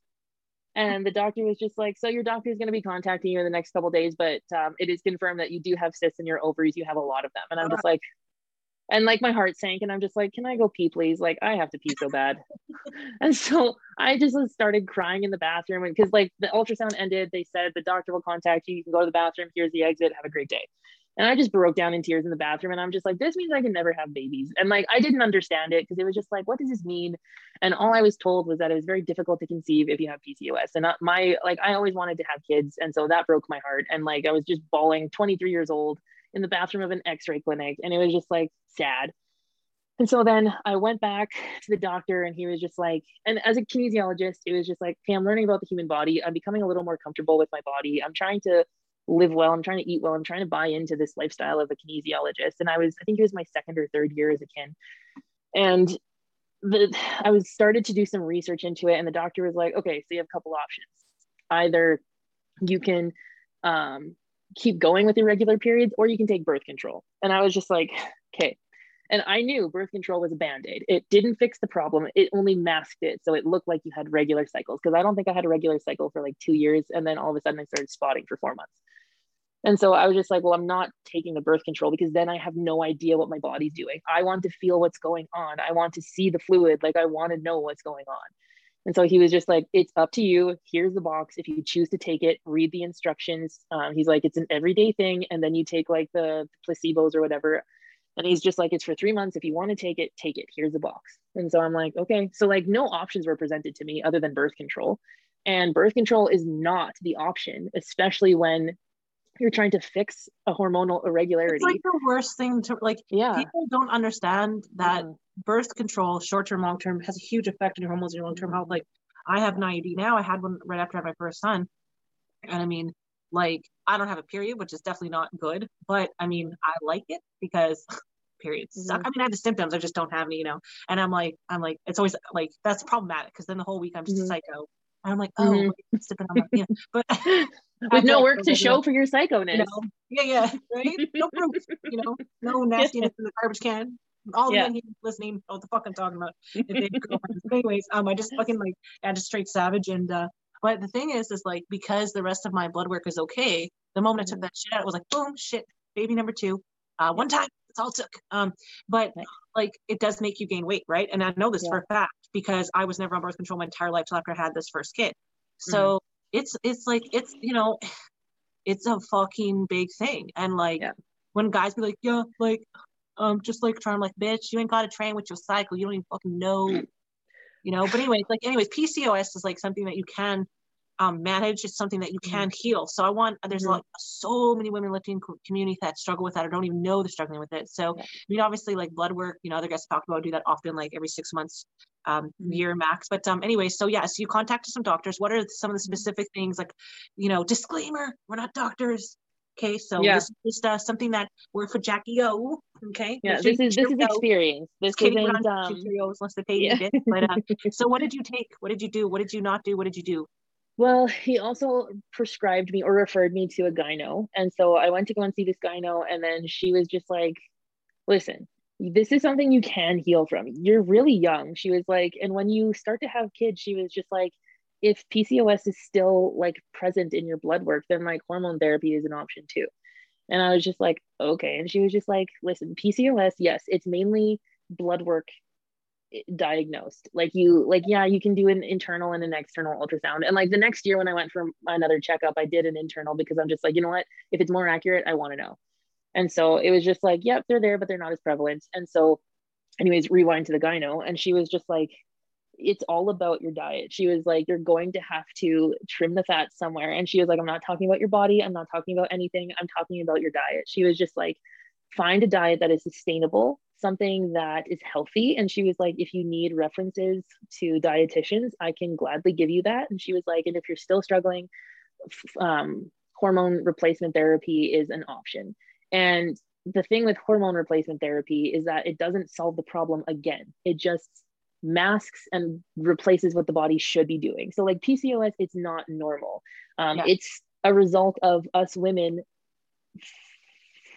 and the doctor was just like so your doctor is going to be contacting you in the next couple days but um, it is confirmed that you do have cysts in your ovaries. You have a lot of them. And i'm just like and like my heart sank and i'm just like can i go pee please? Like i have to pee so bad. And so i just started crying in the bathroom because like the ultrasound ended they said the doctor will contact you you can go to the bathroom here's the exit have a great day and I just broke down in tears in the bathroom. And I'm just like, this means I can never have babies. And like, I didn't understand it because it was just like, what does this mean? And all I was told was that it was very difficult to conceive if you have PCOS. And uh, my, like, I always wanted to have kids. And so that broke my heart. And like, I was just bawling 23 years old in the bathroom of an x ray clinic. And it was just like sad. And so then I went back to the doctor and he was just like, and as a kinesiologist, it was just like, okay, I'm learning about the human body. I'm becoming a little more comfortable with my body. I'm trying to live well. I'm trying to eat well. I'm trying to buy into this lifestyle of a kinesiologist. And I was, I think it was my second or third year as a kin. And the, I was started to do some research into it. And the doctor was like, okay, so you have a couple options. Either you can um, keep going with irregular periods or you can take birth control. And I was just like, okay. And I knew birth control was a band aid. It didn't fix the problem, it only masked it. So it looked like you had regular cycles. Because I don't think I had a regular cycle for like two years. And then all of a sudden I started spotting for four months. And so I was just like, well, I'm not taking the birth control because then I have no idea what my body's doing. I want to feel what's going on. I want to see the fluid. Like I want to know what's going on. And so he was just like, it's up to you. Here's the box. If you choose to take it, read the instructions. Um, he's like, it's an everyday thing. And then you take like the placebos or whatever. And he's just like, it's for three months. If you want to take it, take it. Here's the box. And so I'm like, okay. So like no options were presented to me other than birth control. And birth control is not the option, especially when you're trying to fix a hormonal irregularity. It's like the worst thing to like. Yeah, people don't understand that mm. birth control, short term, long term, has a huge effect on your hormones and your long term health. Like, I have an IUD now. I had one right after I had my first son, and I mean, like, I don't have a period, which is definitely not good. But I mean, I like it because periods suck. Mm-hmm. I mean, I have the symptoms. I just don't have any, you know. And I'm like, I'm like, it's always like that's problematic because then the whole week I'm just mm-hmm. a psycho. And I'm like, oh, mm-hmm. sipping on my, yeah. But with no work to show for your psychoness. You know? Yeah, yeah, right. No proof. You know, no nastiness in the garbage can. All the yeah. men listening, know what the fuck I'm talking about. anyways, um, I just fucking like, I just straight savage. And uh, but the thing is, is like because the rest of my blood work is okay. The moment I took mm-hmm. that shit out, it was like, boom, shit, baby number two. Uh, one time, it's all it took. Um, but like it does make you gain weight, right? And I know this yeah. for a fact because I was never on birth control my entire life till after I had this first kid. So mm-hmm it's it's like it's you know it's a fucking big thing. And like yeah. when guys be like yeah like um just like trying like bitch you ain't got to train with your cycle. You don't even fucking know. You know but anyways like anyways pcos is like something that you can um, manage. It's something that you can heal. So I want, there's Mhm. like so many women lifting co- community that struggle with that or don't even know they're struggling with it. So, Yeah. I mean, obviously like blood work, you know, other guests talk about do that often, like every six months, um, Mhm. year max. But um, anyway, so yeah, so you contacted some doctors. What are some of the Mm-hmm. specific things like, you know, disclaimer, we're not doctors. Okay, so Yeah. this is just uh, something that we're for Jackie O. Okay, Yeah, this is this is experience. This Katie put isn't on um Cheerios unless they paid yeah. But uh, so what did you take? What did you do? What did you not do? What did you do? Well, he also prescribed me or referred me to a gyno. And so I went to go and see this gyno, and then she was just like, listen, this is something you can heal from. You're really young. She was like, and when you start to have kids, she was just like, if PCOS is still like present in your blood work, then like hormone therapy is an option too. And I was just like, okay. And she was just like, listen, PCOS, yes, it's mainly blood work diagnosed. Like you like yeah you can do an internal and an external ultrasound. And like the next year when i went for another checkup i did an internal because i'm just like you know what? If it's more accurate i want to know. And so it was just like yep they're there but they're not as prevalent. And so anyways rewind to the gyno. And she was just like it's all about your diet. She was like you're going to have to trim the fat somewhere. And she was like i'm not talking about your body. I'm not talking about anything. I'm talking about your diet. She was just like find a diet that is sustainable something that is healthy. And she was like, if you need references to dietitians, I can gladly give you that. And she was like, and if you're still struggling, um, hormone replacement therapy is an option. And the thing with hormone replacement therapy is that it doesn't solve the problem again. It just masks and replaces what the body should be doing. So, like PCOS, it's not normal. Um, Yeah. It's a result of us women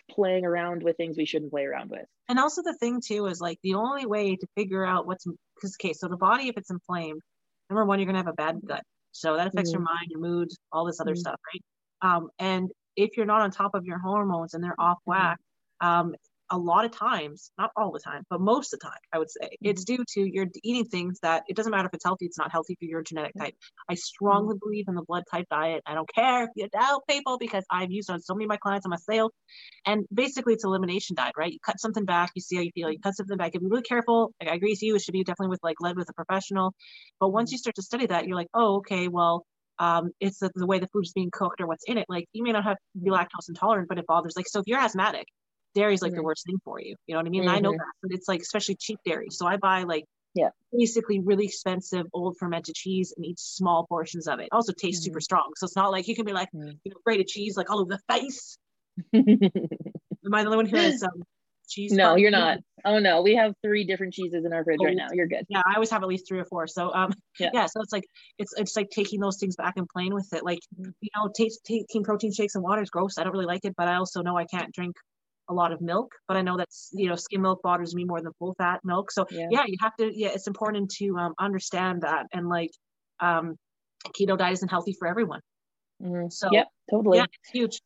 playing around with things we shouldn't play around with. And also the thing too is like the only way to figure out what's because okay, so the body if it's inflamed, number one, you're gonna have a bad gut. So that affects your mind, your mood, all this other Mhm. stuff, right? Um, and if you're not on top of your hormones and they're off Mhm. whack, um, a lot of times, not all the time, but most of the time, I would say, mm-hmm. it's due to you're eating things that it doesn't matter if it's healthy, it's not healthy for your genetic mm-hmm. type. I mm-hmm. strongly believe in the blood type diet. I don't care if you doubt people because I've used on so many of my clients on my sale. And basically, it's elimination diet, right? You cut something back, you see how you feel. You cut something back. If You be really careful. Like, I agree with you. It should be definitely with like led with a professional. But once you start to study that, you're like, oh, okay, well, um, it's the, the way the food is being cooked or what's in it. Like, you may not have be lactose intolerant, but it bothers. Like, so if you're asthmatic, dairy's like the Mhm. worst thing for you. You know what I mean? And I know Mhm. that, but it's like especially cheap dairy. So I buy like Yeah. basically really expensive old fermented cheese and eat small portions of it. Also tastes super strong. So it's not like you can be like, Mhm. you know, grated cheese like all over the face. Am I the only one who has um, cheese? no, you're not. Oh no, we have three different cheeses in our fridge right Oh. now. You're good. Yeah, I always have at least three or four. So um Yeah. yeah, so it's like it's it's like taking those things back and playing with it. Like, Mhm. you know, taste taking protein shakes and water is gross. I don't really like it, but I also know I can't drink a lot of milk, but I know that's you know, skim milk bothers me more than full fat milk. So Yeah. yeah, you have to yeah, it's important to um understand that and like um keto diet isn't healthy for everyone. Mhm. So yeah, totally. yeah, it's huge.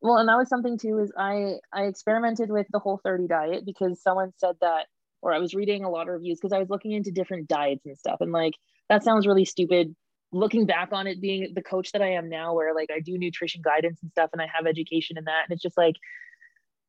Well, and that was something too. Is I I experimented with the Whole 30 diet because someone said that, or I was reading a lot of reviews because I was looking into different diets and stuff, and like that sounds really stupid. Looking back on it, being the coach that I am now, where like I do nutrition guidance and stuff, and I have education in that, and it's just like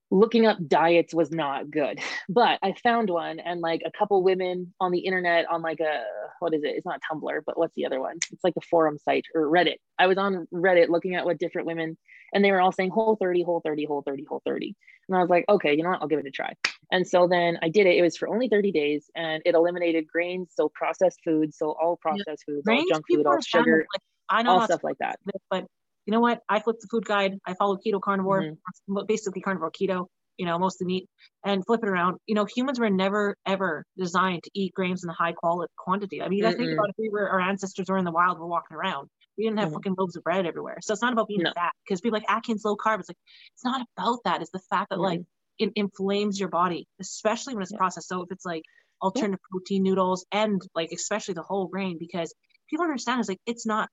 looking up diets was not good. But i found one and like a couple women on the internet on like a what is it? It's not tumblr but what's the other one? It's like a forum site or reddit. I was on reddit looking at what different women and they were all saying whole 30 whole 30 whole 30 whole 30 and i was like okay you know what? I'll give it a try. And so then i did it. It was for only 30 days and it eliminated grains so processed foods so all processed foods all junk food all are fond of, sugar like, I know all stuff like that. but you know what? I flipped the food guide. I follow keto carnivore, Mm-hmm. basically carnivore keto, you know, mostly meat and flip it around. You know, humans were never ever designed to eat grains in a high quality quantity. I mean, I think about if we were our ancestors were in the wild, we're walking around. We didn't have Mhm. fucking loaves of bread everywhere. So it's not about being No. fat because people like Atkins low carb. It's like it's not about that. It's the fact that like it inflames your body, especially when it's Yeah. processed. So if it's like alternative protein noodles and like especially the whole grain, because people understand it's like it's not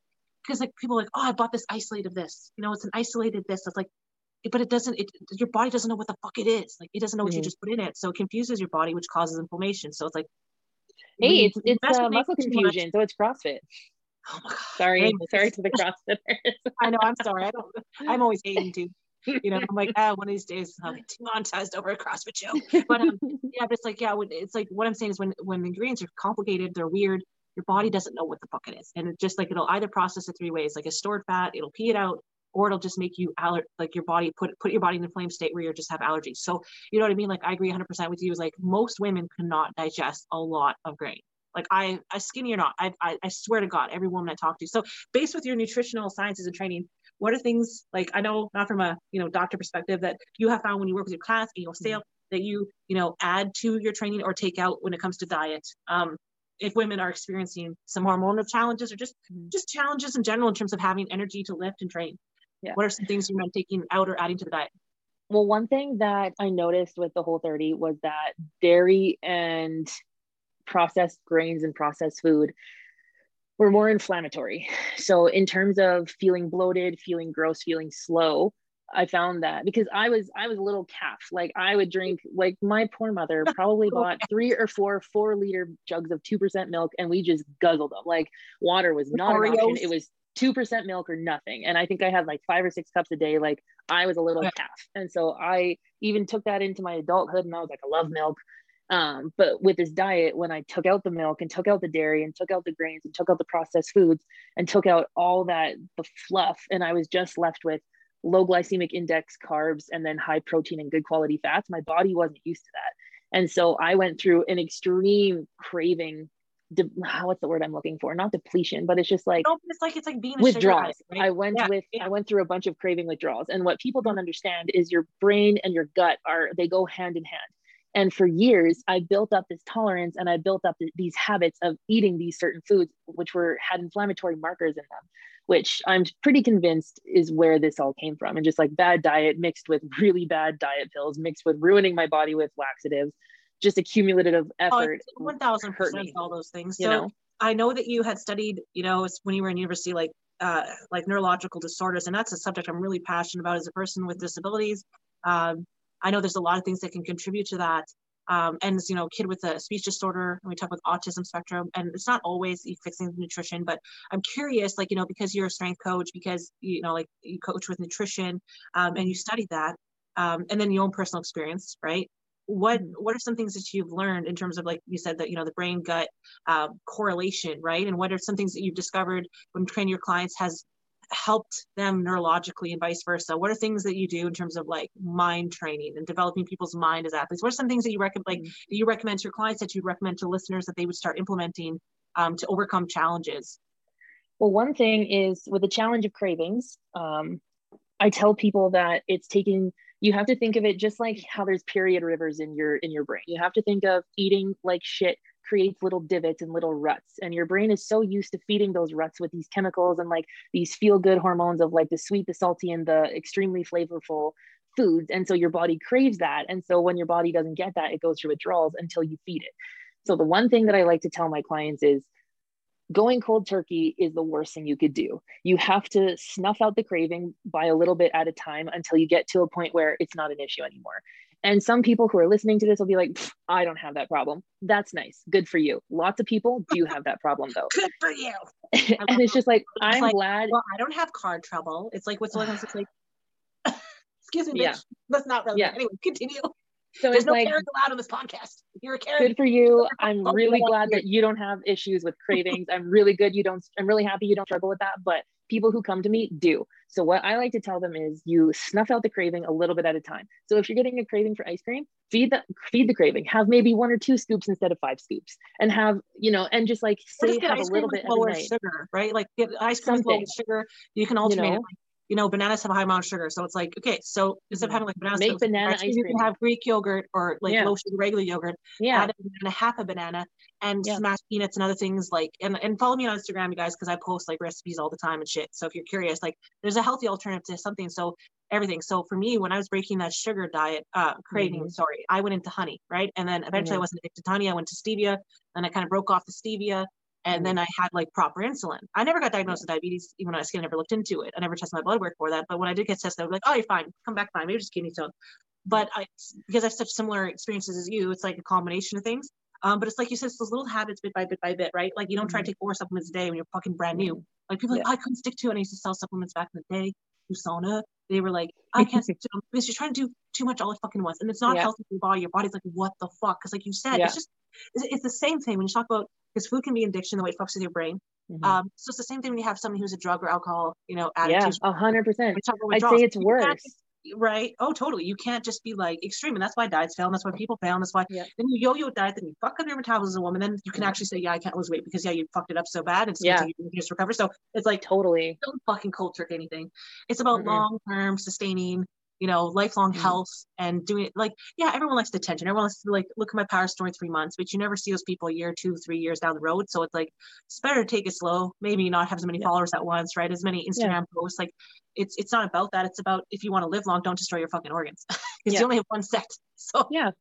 because like people are like, oh, I bought this isolate of this. You know, it's an isolated this. It's like, but it doesn't. It your body doesn't know what the fuck it is. Like it doesn't know what you Mhm. just put in it, so it confuses your body, which causes inflammation. So it's like, hey it's it's uh, muscle confusion so it's crossfit Oh my god. sorry sorry to the crossfitters I know. I'm sorry. I don't. I'm always hating too. You know, I'm like, ah, one of these days I'll get demonetized over a CrossFit show. But um, yeah, but it's like, yeah, when, it's like what I'm saying is when when the ingredients are complicated, they're weird. Your body doesn't know what the fuck it is. And it just like it'll either process it three ways, like a stored fat, it'll pee it out, or it'll just make you aller like your body put put your body in a flame state where you just have allergies. So you know what I mean? Like I agree 100% with you. Is like most women cannot digest a lot of grain. Like I, I skinny or not, I, I, I swear to God, every woman I talk to. So based with your nutritional sciences and training, what are things like I know not from a you know doctor perspective that you have found when you work with your class and you'll sale that you you know add to your training or take out when it comes to diet um, if women are experiencing some hormonal challenges or just mm-hmm. just challenges in general in terms of having energy to lift and train yeah. what are some things you might taking out or adding to the diet well one thing that i noticed with the whole 30 was that dairy and processed grains and processed food were more inflammatory so in terms of feeling bloated feeling gross feeling slow I found that because I was I was a little calf. Like I would drink like my poor mother probably bought three or four four liter jugs of two percent milk and we just guzzled them. Like water was not an option. It was two percent milk or nothing. And I think I had like five or six cups a day. Like I was a little calf. And so I even took that into my adulthood and I was like, I love milk. Um, but with this diet, when I took out the milk and took out the dairy and took out the grains and took out the processed foods and took out all that the fluff, and I was just left with low glycemic index carbs and then high protein and good quality fats my body wasn't used to that. And so i went through an extreme craving de- what's the word i'm looking for? Not depletion but it's just like no, it's like it's like being withdrawals right? i went yeah, with yeah. i went through a bunch of craving withdrawals. And what people don't understand is your brain and your gut are they go hand in hand. And for years i built up this tolerance and i built up th- these habits of eating these certain foods which were had inflammatory markers in them which I'm pretty convinced is where this all came from. And just like bad diet mixed with really bad diet pills, mixed with ruining my body with laxatives, just accumulative oh, effort. Oh, 1000% all those things. So know? I know that you had studied, you know, when you were in university, like uh, like neurological disorders, and that's a subject I'm really passionate about as a person with disabilities. Um, I know there's a lot of things that can contribute to that um, and you know kid with a speech disorder and we talk with autism spectrum and it's not always fixing nutrition but i'm curious like you know because you're a strength coach because you know like you coach with nutrition um, and you study that um, and then your own personal experience right what mm-hmm. what are some things that you've learned in terms of like you said that you know the brain gut uh, correlation right and what are some things that you've discovered when training your clients has helped them neurologically and vice versa? What are things that you do in terms of like mind training and developing people's mind as athletes? What are some things that you recommend, like, mm-hmm. that you recommend to your clients that you'd recommend to listeners that they would start implementing um, to overcome challenges? Well, one thing is with the challenge of cravings, um, I tell people that it's taking you have to think of it just like how there's period rivers in your in your brain. You have to think of eating like shit creates little divots and little ruts and your brain is so used to feeding those ruts with these chemicals and like these feel good hormones of like the sweet the salty and the extremely flavorful foods and so your body craves that and so when your body doesn't get that it goes through withdrawals until you feed it so the one thing that i like to tell my clients is going cold turkey is the worst thing you could do. You have to snuff out the craving by a little bit at a time until you get to a point where it's not an issue anymore. And some people who are listening to this will be like, I don't have that problem. That's nice. Good for you. Lots of people do have that problem though. Good for you. and it's just like, I'm like, glad. Well, I don't have car trouble. It's like, what's the one that's like, excuse me, bitch. Yeah. That's not really, yeah. anyway, continue. So There's no like, Karens allowed on this podcast. You're a Karen. Good for you. I'm really glad that you don't have issues with cravings. I'm really good. You don't. I'm really happy you don't struggle with that. But people who come to me do. So what I like to tell them is you snuff out the craving a little bit at a time. So if you're getting a craving for ice cream, feed the feed the craving. Have maybe one or two scoops instead of five scoops, and have you know, and just like say have a little bit lower sugar, right? Like get ice cream with lower sugar. You can alternate you know? it. Like you know, bananas have a high amount of sugar. So it's like, okay, so instead of having like bananas, make banana ice cream. You can have Greek yogurt or like yeah. low sugar regular yogurt. Yeah. Add a banana, half a banana, and yeah. smash peanuts and other things like. And and follow me on Instagram, you guys, because I post like recipes all the time and shit. So if you're curious, like, there's a healthy alternative to something. So everything. So for me, when I was breaking that sugar diet, uh, craving, mm-hmm. sorry, I went into honey, right? And then eventually mm-hmm. I wasn't addicted to honey. I went to stevia, and I kind of broke off the stevia and then I had like proper insulin. I never got diagnosed with diabetes, even when I skin, never looked into it. I never tested my blood work for that. But when I did get tested, I was like, oh, you're fine. Come back fine. Maybe just kidney stone. But I, because I have such similar experiences as you, it's like a combination of things. Um, but it's like you said, it's those little habits bit by bit by bit, right? Like you don't try to mm-hmm. take four supplements a day when you're fucking brand new. Like people yeah. like, oh, I couldn't stick to it. And I used to sell supplements back in the day, USANA. They were like, I can't stick to them because you're trying to do too much all at fucking once. And it's not yeah. healthy for your body. Your body's like, what the fuck? Because like you said, yeah. it's just it's, it's the same thing when you talk about because food can be addiction the way it fucks with your brain. Mhm. Um, so it's the same thing when you have somebody who's a drug or alcohol, you know, addict. yeah, a hundred percent. we talk about I'd say it's You worse. right? Oh, totally. You can't just be like extreme, and that's why diets fail, and that's why people fail, and that's why Yeah. then you yo-yo diet, then you fuck up your metabolism as a woman, then you can actually say, yeah, I can't lose weight because yeah, you fucked it up so bad, and it's Yeah. you to recover. So it's like Totally. don't fucking cold trick anything. It's about Mm-mm. long-term sustaining, you know, lifelong Mhm. health and doing it. Like, yeah, everyone likes attention. Everyone likes to like look at my power story three months, but you never see those people a year, two, three years down the road. So it's like it's better to take it slow. Maybe not have as many Yeah. followers at once, right? As many Instagram posts. Like, it's it's not about that. It's about if you want to live long, don't destroy your fucking organs because Yeah. you only have one set. So Yeah.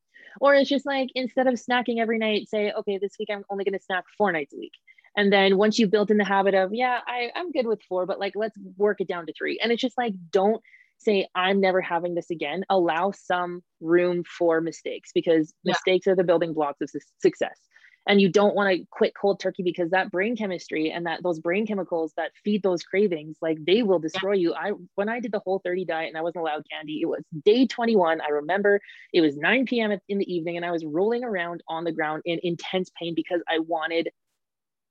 Or it's just like instead of snacking every night, say, okay, this week I'm only going to snack four nights a week. And then once you've built in the habit of, yeah, I, I'm good with four, but like let's work it down to three. And it's just like, don't say, I'm never having this again. Allow some room for mistakes because Yeah. mistakes are the building blocks of su- success. And you don't want to quit cold turkey because that brain chemistry and that those brain chemicals that feed those cravings, like they will destroy you. I when I did the whole 30 diet and I wasn't allowed candy, it was day 21. I remember it was 9 p.m. in the evening, and I was rolling around on the ground in intense pain because I wanted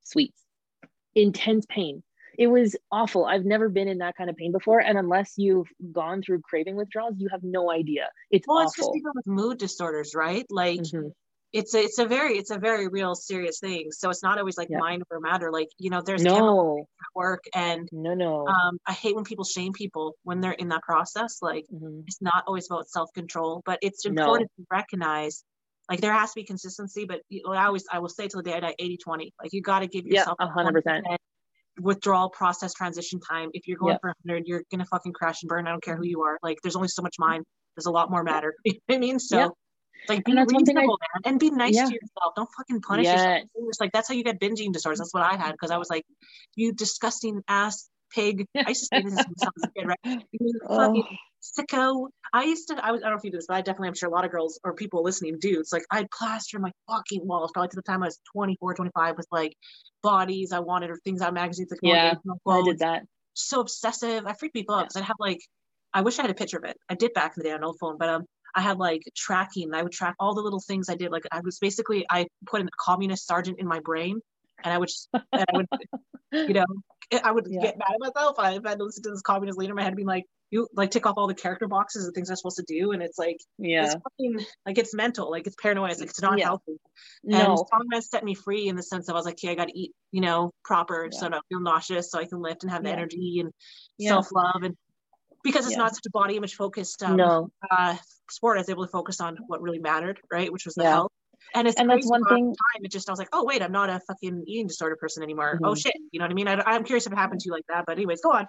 sweets. Intense pain. It was awful. I've never been in that kind of pain before. And unless you've gone through craving withdrawals, you have no idea. It's well, it's just awful. even with mood disorders, right? Like Mhm. it's a it's a very it's a very real serious thing. So it's not always like Yeah. mind over matter. Like you know, there's No, work and no, no. um i hate when people shame people when they're in that process like Mhm. it's not always about self-control but it's No. important to recognize like there has to be consistency but i always i will say till the day i die 80 20 like you got to give yourself a hundred percent. 100% withdrawal process transition time. If you're going Yeah. for 100 you're gonna fucking crash and burn. I don't care who you are. Like there's only so much mind there's a lot more matter. You know i mean? So Yeah. like be And that's I- reasonable man and be nice Yeah. to yourself. Don't fucking punish yourself. It's like that's how you get binge eating disorders. That's what i had because i was like you disgusting ass pig. I used to say this to myself as a kid right? You fucking Oh, sicko. I used to, I was, I don't know if you do this, but I definitely, I'm sure a lot of girls or people listening do. It's like I'd plaster my fucking walls probably to the time I was 24, 25 with like bodies I wanted or things out of magazines like Yeah, I did that. So obsessive. I freaked people out Yeah. because I'd have like, I wish I had a picture of it. I did back in the day on an old phone, but um, I had like tracking. I would track all the little things I did. Like I was basically, I put a communist sergeant in my brain, and I would, just, and I would, you know, I would Yeah. get mad at myself. I had to listen to this communist leader in my head being like, you like tick off all the character boxes and things I'm supposed to do, and it's like Yeah. it's fucking like it's mental, like it's paranoia, it's like it's not Yeah. healthy. And No. strongman set me free in the sense of I was like, okay, I got to eat, you know, proper, Yeah. so I don't feel nauseous, so I can lift and have the energy and Yeah. self love, and because it's Yeah. not such a body image focused um, No. uh, sport, I was able to focus on what really mattered, right, which was the Yeah. health. And it's And that's one thing- Time, it just I was like, oh wait, I'm not a fucking eating disorder person anymore. Oh Mhm. shit, you know what I mean? I, I'm curious if it happened to you like that, but anyways, go on.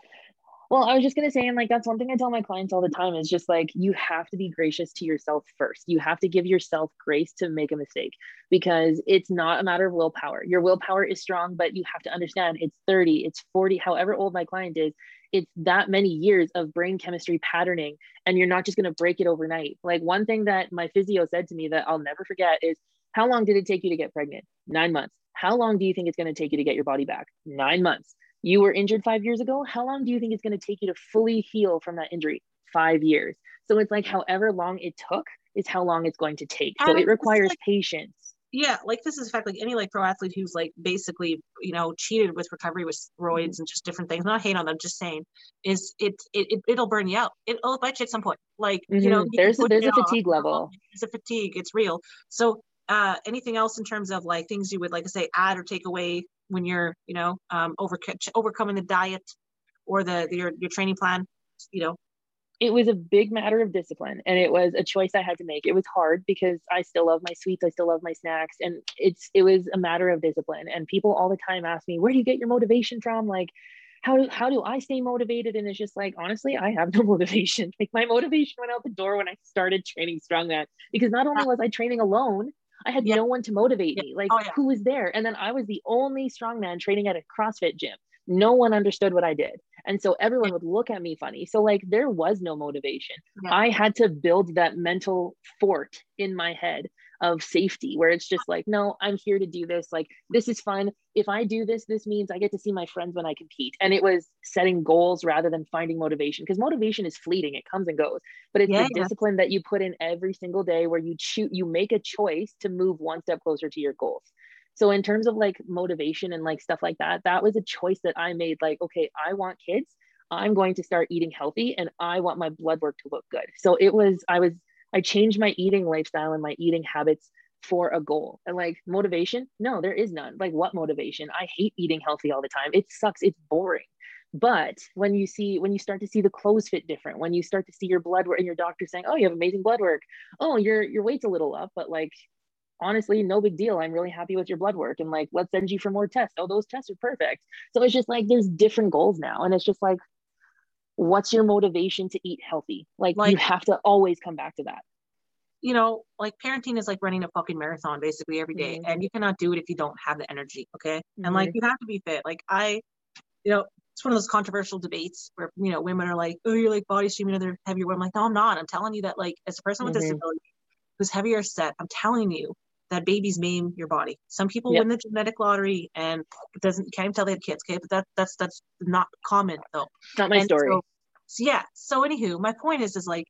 Well, I was just to say, and like that's one thing I tell my clients all the time is just like you have to be gracious to yourself first. You have to give yourself grace to make a mistake because it's not a matter of willpower. Your willpower is strong, but you have to understand it's 30, it's 40, however old my client is, it's that many years of brain chemistry patterning, and you're not just going to break it overnight. Like one thing that my physio said to me that I'll never forget is how long did it take you to get pregnant? Nine months. How long do you think it's going to take you to get your body back? Nine months. You were injured five years ago. How long do you think it's going to take you to fully heal from that injury? Five years. So it's like however long it took is how long it's going to take. So it requires like- patience. Yeah, like this is in fact like any like pro athlete who's like basically you know cheated with recovery with steroids and just different things. Not hate on them, just saying is it it, it it'll burn you out. It'll bite you at some point. Like you know Mhm. you There's a, there's a it off. fatigue level. It's a fatigue. It's real. So uh, anything else in terms of like things you would like to say add or take away when you're you know um over overcoming the diet or the your your training plan. You know It was a big matter of discipline and it was a choice I had to make. It was hard because I still love my sweets, I still love my snacks, and it's it was a matter of discipline. And people all the time ask me, "Where do you get your motivation from?" Like how do, how do I stay motivated? And it's just like, honestly, I have no motivation. Like my motivation went out the door when I started training strongman because not only was I training alone, I had Yeah. no one to motivate Yeah. me. Like Oh, yeah. who was there? And then I was the only strongman training at a CrossFit gym. No one understood what I did. And so everyone would look at me funny. So like there was no motivation. Yeah. I had to build that mental fort in my head of safety where it's just like no i'm here to do this like this is fun if i do this this means i get to see my friends when i compete and it was setting goals rather than finding motivation because motivation is fleeting it comes and goes but it's yeah, the yeah. discipline that you put in every single day where you choose you make a choice to move one step closer to your goals so in terms of like motivation and like stuff like that that was a choice that i made like okay i want kids i'm going to start eating healthy and i want my blood work to look good so it was i was I changed my eating lifestyle and my eating habits for a goal. And like motivation, no, there is none. Like what motivation? I hate eating healthy all the time. It sucks. It's boring. But when you see, when you start to see the clothes fit different, when you start to see your blood work and your doctor saying, "Oh, you have amazing blood work," "Oh, your your weight's a little up," but like honestly, no big deal. I'm really happy with your blood work, and like let's send you for more tests. Oh, those tests are perfect. So it's just like there's different goals now, and it's just like what's your motivation to eat healthy? Like, like you have to always come back to that. You know, like parenting is like running a fucking marathon basically every day, mm-hmm. and you cannot do it if you don't have the energy. Okay. Mm-hmm. And like mm-hmm. you have to be fit. Like I, you know, it's one of those controversial debates where you know women are like, "Oh, you're like body shaming other heavier." I'm like, no, I'm not. I'm telling you that like as a person with mm-hmm. disability who's heavier set, I'm telling you that babies maim your body. Some people yep. win the genetic lottery and it doesn't can't even tell they have kids. Okay, but that that's that's not common though. Not my and story. So, so yeah. So anywho, my point is is like,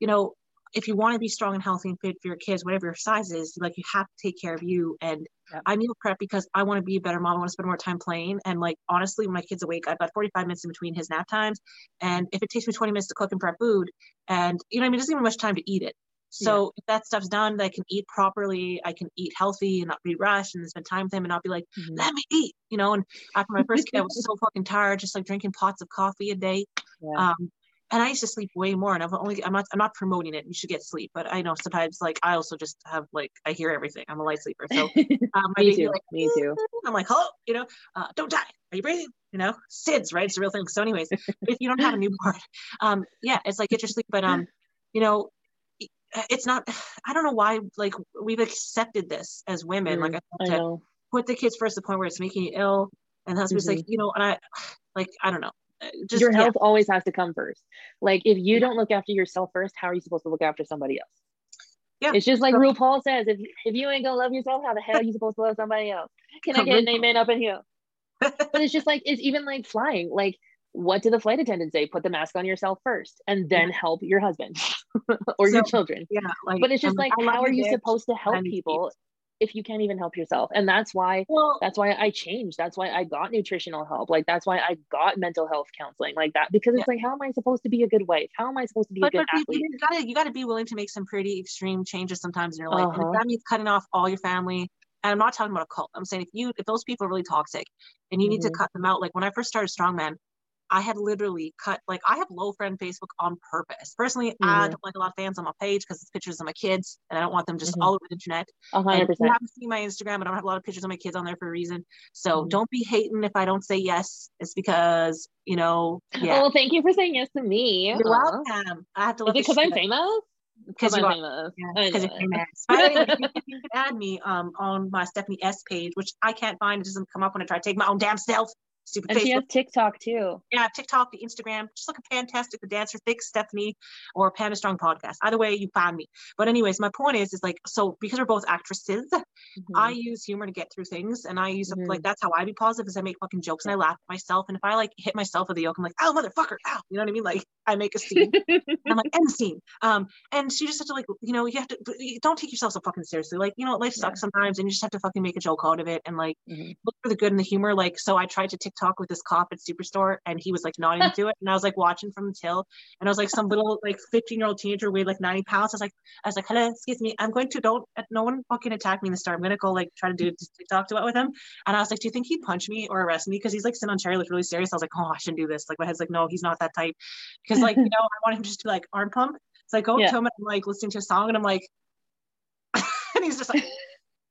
you know, if you want to be strong and healthy and fit for your kids, whatever your size is, like you have to take care of you. And yeah. I meal prep because I want to be a better mom. I want to spend more time playing. And like honestly, when my kid's awake, I've got 45 minutes in between his nap times. And if it takes me 20 minutes to cook and prep food, and you know, I mean, it doesn't even much time to eat it. So yeah. if that stuff's done, I can eat properly, I can eat healthy and not be rushed and spend time with him and not be like, mm-hmm. let me eat, you know. And after my first kid, I was so fucking tired, just like drinking pots of coffee a day. Yeah. Um, and I used to sleep way more. And I've only I'm not I'm not promoting it. You should get sleep, but I know sometimes like I also just have like I hear everything. I'm a light sleeper, so um, me too. Like, me too. I'm like, hello, you know, uh, don't die. Are you breathing? You know, SIDS, right? It's a real thing. So, anyways, if you don't have a newborn, um, yeah, it's like get your sleep, but um, you know, it's not. I don't know why like we've accepted this as women. Mm, like I, I to put the kids first, the point where it's making you ill, and the husband's mm-hmm. like, you know, and I, like I don't know uh, just, your health yeah. always has to come first. Like if you don't look after yourself first, how are you supposed to look after somebody else? Yeah. It's just like so, RuPaul says, if if you ain't gonna love yourself, how the hell are you supposed to love somebody else? Can I get an amen up in here? but it's just like it's even like flying. Like, what did the flight attendant say? Put the mask on yourself first and then help your husband or so, your children. Yeah. Like, but it's just um, like, how are you supposed to help people if you can't even help yourself and that's why well, that's why i changed that's why i got nutritional help like that's why i got mental health counseling like that because it's yeah. like how am i supposed to be a good wife how am i supposed to be but, a good but athlete you gotta you gotta be willing to make some pretty extreme changes sometimes in your life uh-huh. and that means cutting off all your family and i'm not talking about a cult i'm saying if you if those people are really toxic and you mm-hmm. need to mm-hmm. cut them out like when i first started strongman I had literally cut like I have low friend Facebook on purpose. Personally, mm-hmm. I don't like a lot of fans on my page because it's pictures of my kids, and I don't want them just mm-hmm. all over the internet. hundred percent. You haven't seen my Instagram, I don't have a lot of pictures of my kids on there for a reason. So mm-hmm. don't be hating if I don't say yes. It's because you know. Yeah. Well, thank you for saying yes to me. You're uh-huh. welcome. I have to. Is it because I'm famous? Because you're famous. Because yeah, you're famous. You, you can add me um on my Stephanie S page, which I can't find. It doesn't come up when I try to take my own damn self. Stupid and Facebook. she has TikTok too. Yeah, TikTok, the Instagram. Just look at Fantastic the Dancer, Thick Stephanie, or Panda Strong podcast. Either way, you find me. But anyways, my point is, is like so because we're both actresses, mm-hmm. I use humor to get through things, and I use mm-hmm. like that's how I be positive. Is I make fucking jokes and I laugh at myself, and if I like hit myself with the yoke, I'm like, oh motherfucker, ow, you know what I mean? Like I make a scene, and I'm like end scene. Um, and so you just have to like, you know, you have to you don't take yourself so fucking seriously. Like you know, life sucks yeah. sometimes, and you just have to fucking make a joke out of it, and like mm-hmm. look for the good and the humor. Like so, I tried to TikTok with this cop at Superstore and he was like nodding to it. And I was like watching from the till and I was like some little like 15 year old teenager weighed like 90 pounds. I was like, I was like, hello, excuse me. I'm going to don't no one fucking attack me in the store. I'm gonna go like try to do TikTok to it with him. And I was like, do you think he'd punch me or arrest me? Because he's like sitting on chair like really serious. I was like, oh, I shouldn't do this. Like my head's like, no, he's not that type. Because like, you know, I want him just to like arm pump. So I go yeah. to him and I'm like listening to a song and I'm like, and he's just like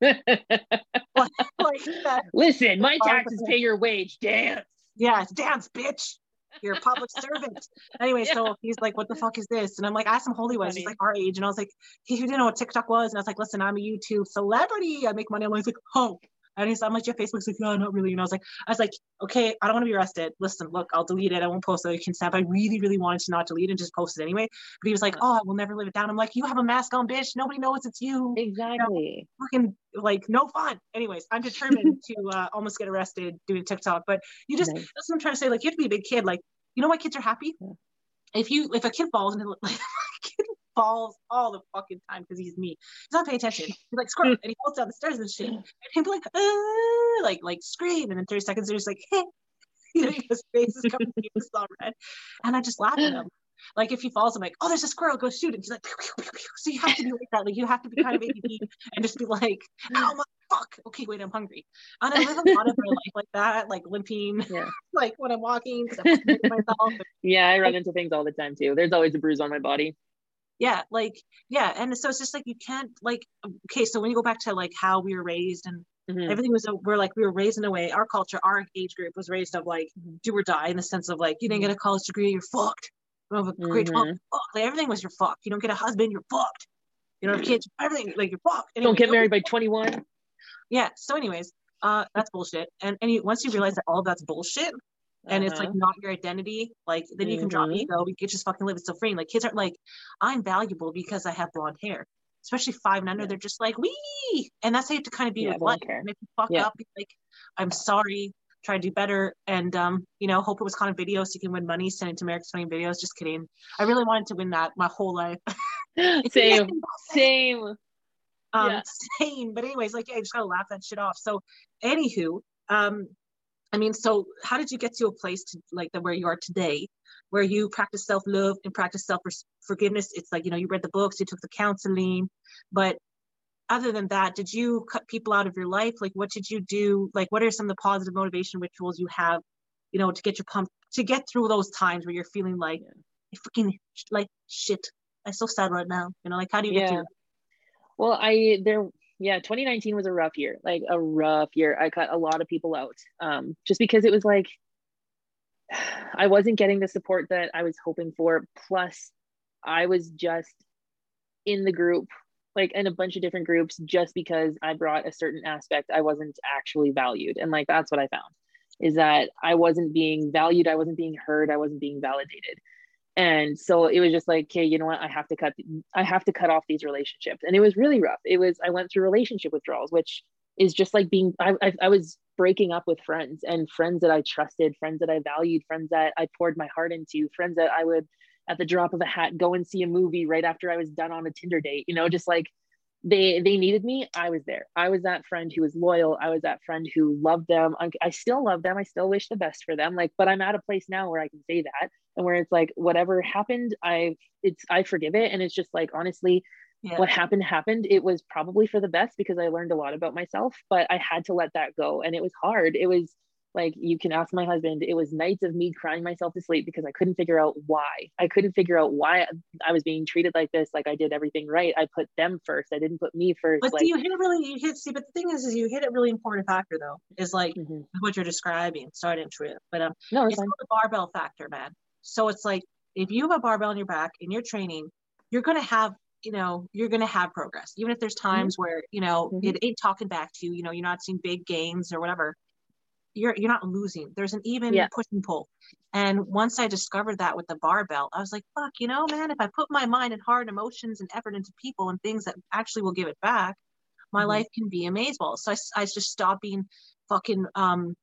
like, like Listen, my taxes pay your wage. Dance yeah, dance, bitch. You're a public servant. Anyway, yeah. so he's like, what the fuck is this? And I'm like, ask him Holy was. He's like our age. And I was like, he didn't know what TikTok was. And I was like, listen, I'm a YouTube celebrity. I make money. I'm like, oh, And he's, like, I'm like, your Facebook's like, no, not really. And I was like, I was like, okay, I don't want to be arrested. Listen, look, I'll delete it. I won't post it. You can snap. I really, really wanted to not delete it and just post it anyway. But he was like, oh, I will never live it down. I'm like, you have a mask on, bitch. Nobody knows it's you. Exactly. You know, fucking like no fun. Anyways, I'm determined to uh, almost get arrested doing TikTok. But you just, nice. that's what I'm trying to say. Like, you have to be a big kid. Like, you know why kids are happy? Yeah. If you, if a kid falls into like, kid falls all the fucking time because he's me. He's not paying attention. He's like squirt and he falls down the stairs and shit. And be like, uh, like, like scream. And in 30 seconds, there's like, hey. you know, his face is coming it's all red. And I just laugh at him. Like if he falls, I'm like, oh, there's a squirrel, go shoot it. He's like, pew, pew, pew, so you have to be like that. Like you have to be kind of ADD and just be like, oh my fuck. Okay, wait, I'm hungry. And I live a lot of my life like that, like limping, yeah. like when I'm walking I'm myself. yeah, I run into things all the time too. There's always a bruise on my body yeah like yeah and so it's just like you can't like okay so when you go back to like how we were raised and mm-hmm. everything was we're like we were raised in a way our culture our age group was raised of like mm-hmm. do or die in the sense of like you didn't get mm-hmm. a college degree you're fucked you have a grade mm-hmm. like, everything was your fuck you don't get a husband you're fucked you know kids everything like you're fucked anyway, don't get married by 21 yeah so anyways uh that's bullshit and and you, once you realize that all that's bullshit and uh-huh. it's like uh-huh. not your identity, like then you can drop mm-hmm. ego. We can just fucking live it so free. Like kids aren't like, I'm valuable because I have blonde hair. Especially five and under, yeah. they're just like, wee, and that's how you have to kind of be yeah, with life. And if you fuck yeah. up, like, I'm sorry, try to do better, and um, you know, hope it was kind of videos so you can win money, send it to America's Funny Videos. Just kidding. I really wanted to win that my whole life. same, same. Um, yeah. same. But anyways, like, yeah, I just gotta laugh that shit off. So, anywho, um, I mean, so how did you get to a place to like the where you are today, where you practice self love and practice self forgiveness? It's like you know you read the books, you took the counseling, but other than that, did you cut people out of your life? Like, what did you do? Like, what are some of the positive motivation rituals you have, you know, to get your pump to get through those times where you're feeling like, I freaking like shit. I'm so sad right now. You know, like how do you yeah. get through? Well, I there yeah 2019 was a rough year like a rough year. I cut a lot of people out um, just because it was like i wasn't getting the support that i was hoping for. Plus i was just in the group like in a bunch of different groups just because i brought a certain aspect i wasn't actually valued. And like that's what i found is that i wasn't being valued i wasn't being heard i wasn't being validated and so it was just like okay you know what? I have to cut i have to cut off these relationships. And it was really rough. It was i went through relationship withdrawals which is just like being I, I, I was breaking up with friends and friends that i trusted friends that i valued friends that i poured my heart into friends that i would at the drop of a hat go and see a movie right after i was done on a tinder date you know just like they they needed me i was there. I was that friend who was loyal. I was that friend who loved them. I still love them. I still wish the best for them. Like but i'm at a place now where i can say that and where it's like whatever happened i it's i forgive it. And it's just like honestly yeah. what happened happened. It was probably for the best because i learned a lot about myself but i had to let that go. And it was hard. It was like you can ask my husband it was nights of me crying myself to sleep because i couldn't figure out why i couldn't figure out why i was being treated like this like i did everything right i put them first i didn't put me first but like, you hit it really you hit see but the thing is is you hit a really important factor though is like mm-hmm. what you're describing sorry to interrupt but um no, it's, it's the barbell factor man so it's like if you have a barbell in your back and you're training you're going to have you know you're going to have progress even if there's mm-hmm. times mm-hmm. where you know mm-hmm. it ain't talking back to you you know you're not seeing big gains or whatever you're you're not losing. There's an even yeah. push and pull. And once I discovered that with the barbell, I was like, fuck, you know, man, if I put my mind and heart, emotions, and effort into people and things that actually will give it back, my mm-hmm. life can be amazing. So I, I just stopped being fucking um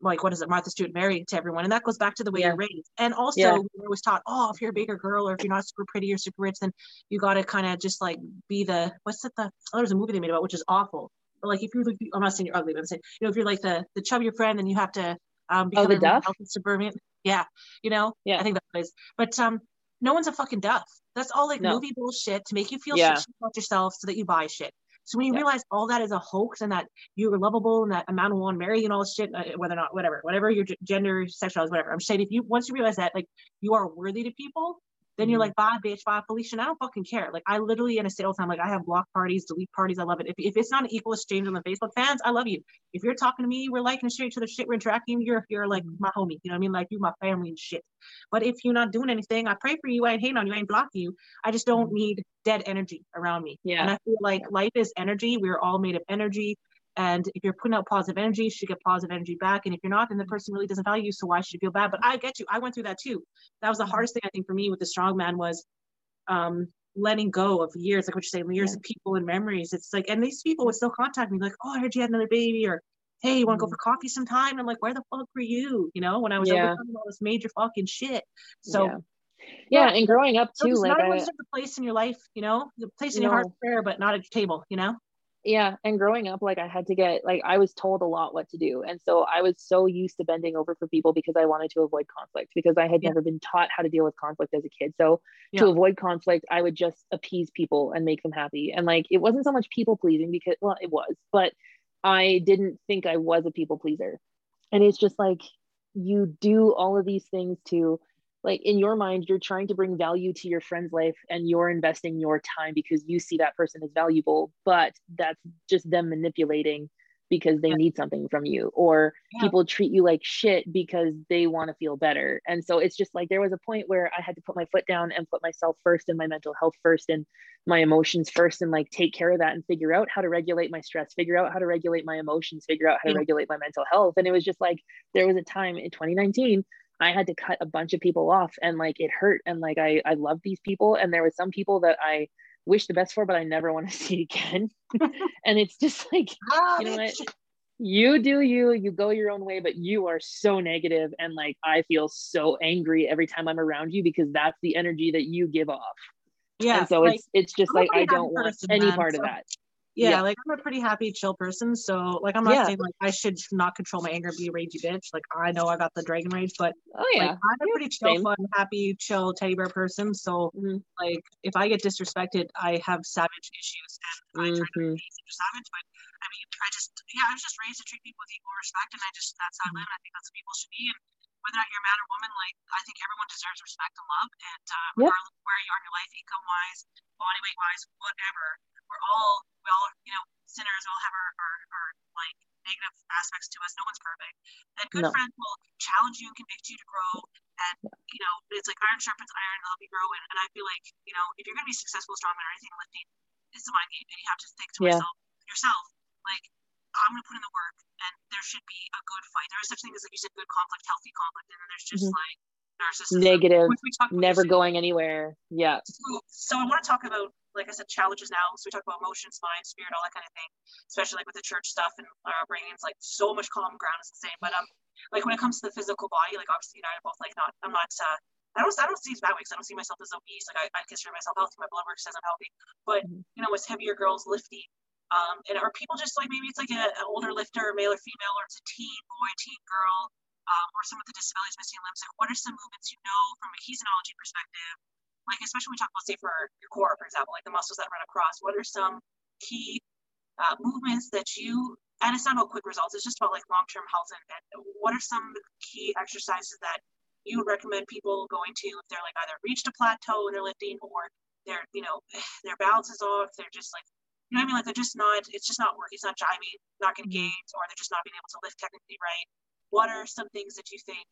like what is it, Martha Stewart married to everyone, and that goes back to the way yeah. you're raised. And also, yeah. we was taught, oh, if you're a bigger girl or if you're not super pretty or super rich, then you got to kind of just like be the what's it the oh, there's a movie they made about which is awful like if you're like I'm not saying you're ugly, but I'm saying you know if you're like the the chubbier friend, then you have to um become oh, the duff? suburban. Yeah, you know. Yeah, I think that is. But um, no one's a fucking duff. That's all like no. movie bullshit to make you feel yeah. shit about yourself so that you buy shit. So when you yeah. realize all that is a hoax and that you're lovable and that a man will want marry you and all this shit, uh, whether or not, whatever, whatever your gender, sexuality, whatever. I'm saying if you once you realize that like you are worthy to people, then you're mm-hmm. like, bye, bitch, bye, Felicia. And I don't fucking care. Like, I literally in a sales time, like, I have block parties, delete parties. I love it. If, if it's not an equal exchange on the Facebook fans, I love you. If you're talking to me, we're liking straight each other, shit, we're interacting, you're, you're like mm-hmm. my homie. You know what I mean? Like, you, my family and shit. But if you're not doing anything, I pray for you. I ain't hating on you. I ain't blocking you. I just don't mm-hmm. need dead energy around me. Yeah. And I feel like life is energy. We're all made of energy. And if you're putting out positive energy, you should get positive energy back. And if you're not, then the person really doesn't value you. So why should you feel bad? But I get you. I went through that too. That was the hardest thing I think for me with the strong man was um, letting go of years, like what you say, years yeah. of people and memories. It's like, and these people would still contact me, like, oh, I heard you had another baby, or hey, you want to go mm-hmm. for coffee sometime? I'm like, where the fuck were you? You know, when I was yeah. overcoming all this major fucking shit. So yeah yeah, and growing up too, like not the place in your life, you know, the place in your heart prayer, but not at your table, you know. Yeah, and growing up, like I had to get like I was told a lot what to do, and so I was so used to bending over for people because I wanted to avoid conflict because I had yeah. never been taught how to deal with conflict as a kid. So yeah. to avoid conflict, I would just appease people and make them happy, and like it wasn't so much people pleasing because well, it was, but I didn't think I was a people pleaser, and it's just like you do all of these things to like in your mind you're trying to bring value to your friend's life and you're investing your time because you see that person as valuable but that's just them manipulating because they need something from you or yeah. people treat you like shit because they want to feel better. And so it's just like there was a point where i had to put my foot down and put myself first and my mental health first and my emotions first and like take care of that and figure out how to regulate my stress figure out how to regulate my emotions figure out how to regulate my mental health. And it was just like there was a time in 2019 I had to cut a bunch of people off and like it hurt and like I I love these people and there were some people that I wish the best for but I never want to see again. and it's just like oh, you know what you do you you go your own way but you are so negative and like I feel so angry every time I'm around you because that's the energy that you give off. Yeah. And so like, it's it's just like I don't want any part of that yeah, yeah, like I'm a pretty happy, chill person. So like I'm not yeah. saying like I should not control my anger, be a ragey bitch. Like I know I got the dragon rage, but oh yeah, like, I'm a pretty chill, fun, happy, chill teddy bear person. So mm-hmm. like if I get disrespected, I have savage issues and I try mm-hmm. to be savage. But I mean, I just yeah, I was just raised to treat people with equal respect, and I just that's how I live. And I think that's what people should be. And whether or not you're a man or woman, like I think everyone deserves respect and love. And uh, yep. regardless where you are in your life, income wise, body weight wise, whatever, we're all we all you know sinners. We all have our, our, our like negative aspects to us. No one's perfect. And good no. friends will challenge you and convict you to grow. And you know, it's like iron sharpens iron to help you grow. And, and I feel like you know, if you're gonna be successful, strong or anything lifting, it's the mind game, and you have to think to yeah. myself, yourself, like I'm gonna put in the work, and there should be a good fight. There is such thing as like you said, good conflict, healthy conflict, and then there's just mm-hmm. like narcissism, negative, never going anywhere. Yeah. So, so I want to talk about like I said, challenges now. So we talk about emotions, mind, spirit, all that kind of thing, especially like with the church stuff and our upbringing. It's like so much common ground is the same. But um, like when it comes to the physical body, like obviously you and I are both like not, I'm not, uh, I don't, I don't see it that way because I don't see myself as obese. Like I, I consider myself healthy. My blood work says I'm healthy. But mm-hmm. you know, as heavier girls lifting, um, and are people just like maybe it's like an older lifter, male or female, or it's a teen boy, teen girl, um, or some of the disabilities, missing limbs. Like, what are some movements you know from a kinesiology perspective like especially when we talk about say for your core for example like the muscles that run across what are some key uh, movements that you and it's not about quick results it's just about like long-term health and, and what are some key exercises that you would recommend people going to if they're like either reached a plateau and they're lifting or they're you know their balance is off they're just like you know what I mean like they're just not it's just not working it's not jiving not getting mm-hmm. gains or they're just not being able to lift technically right what are some things that you think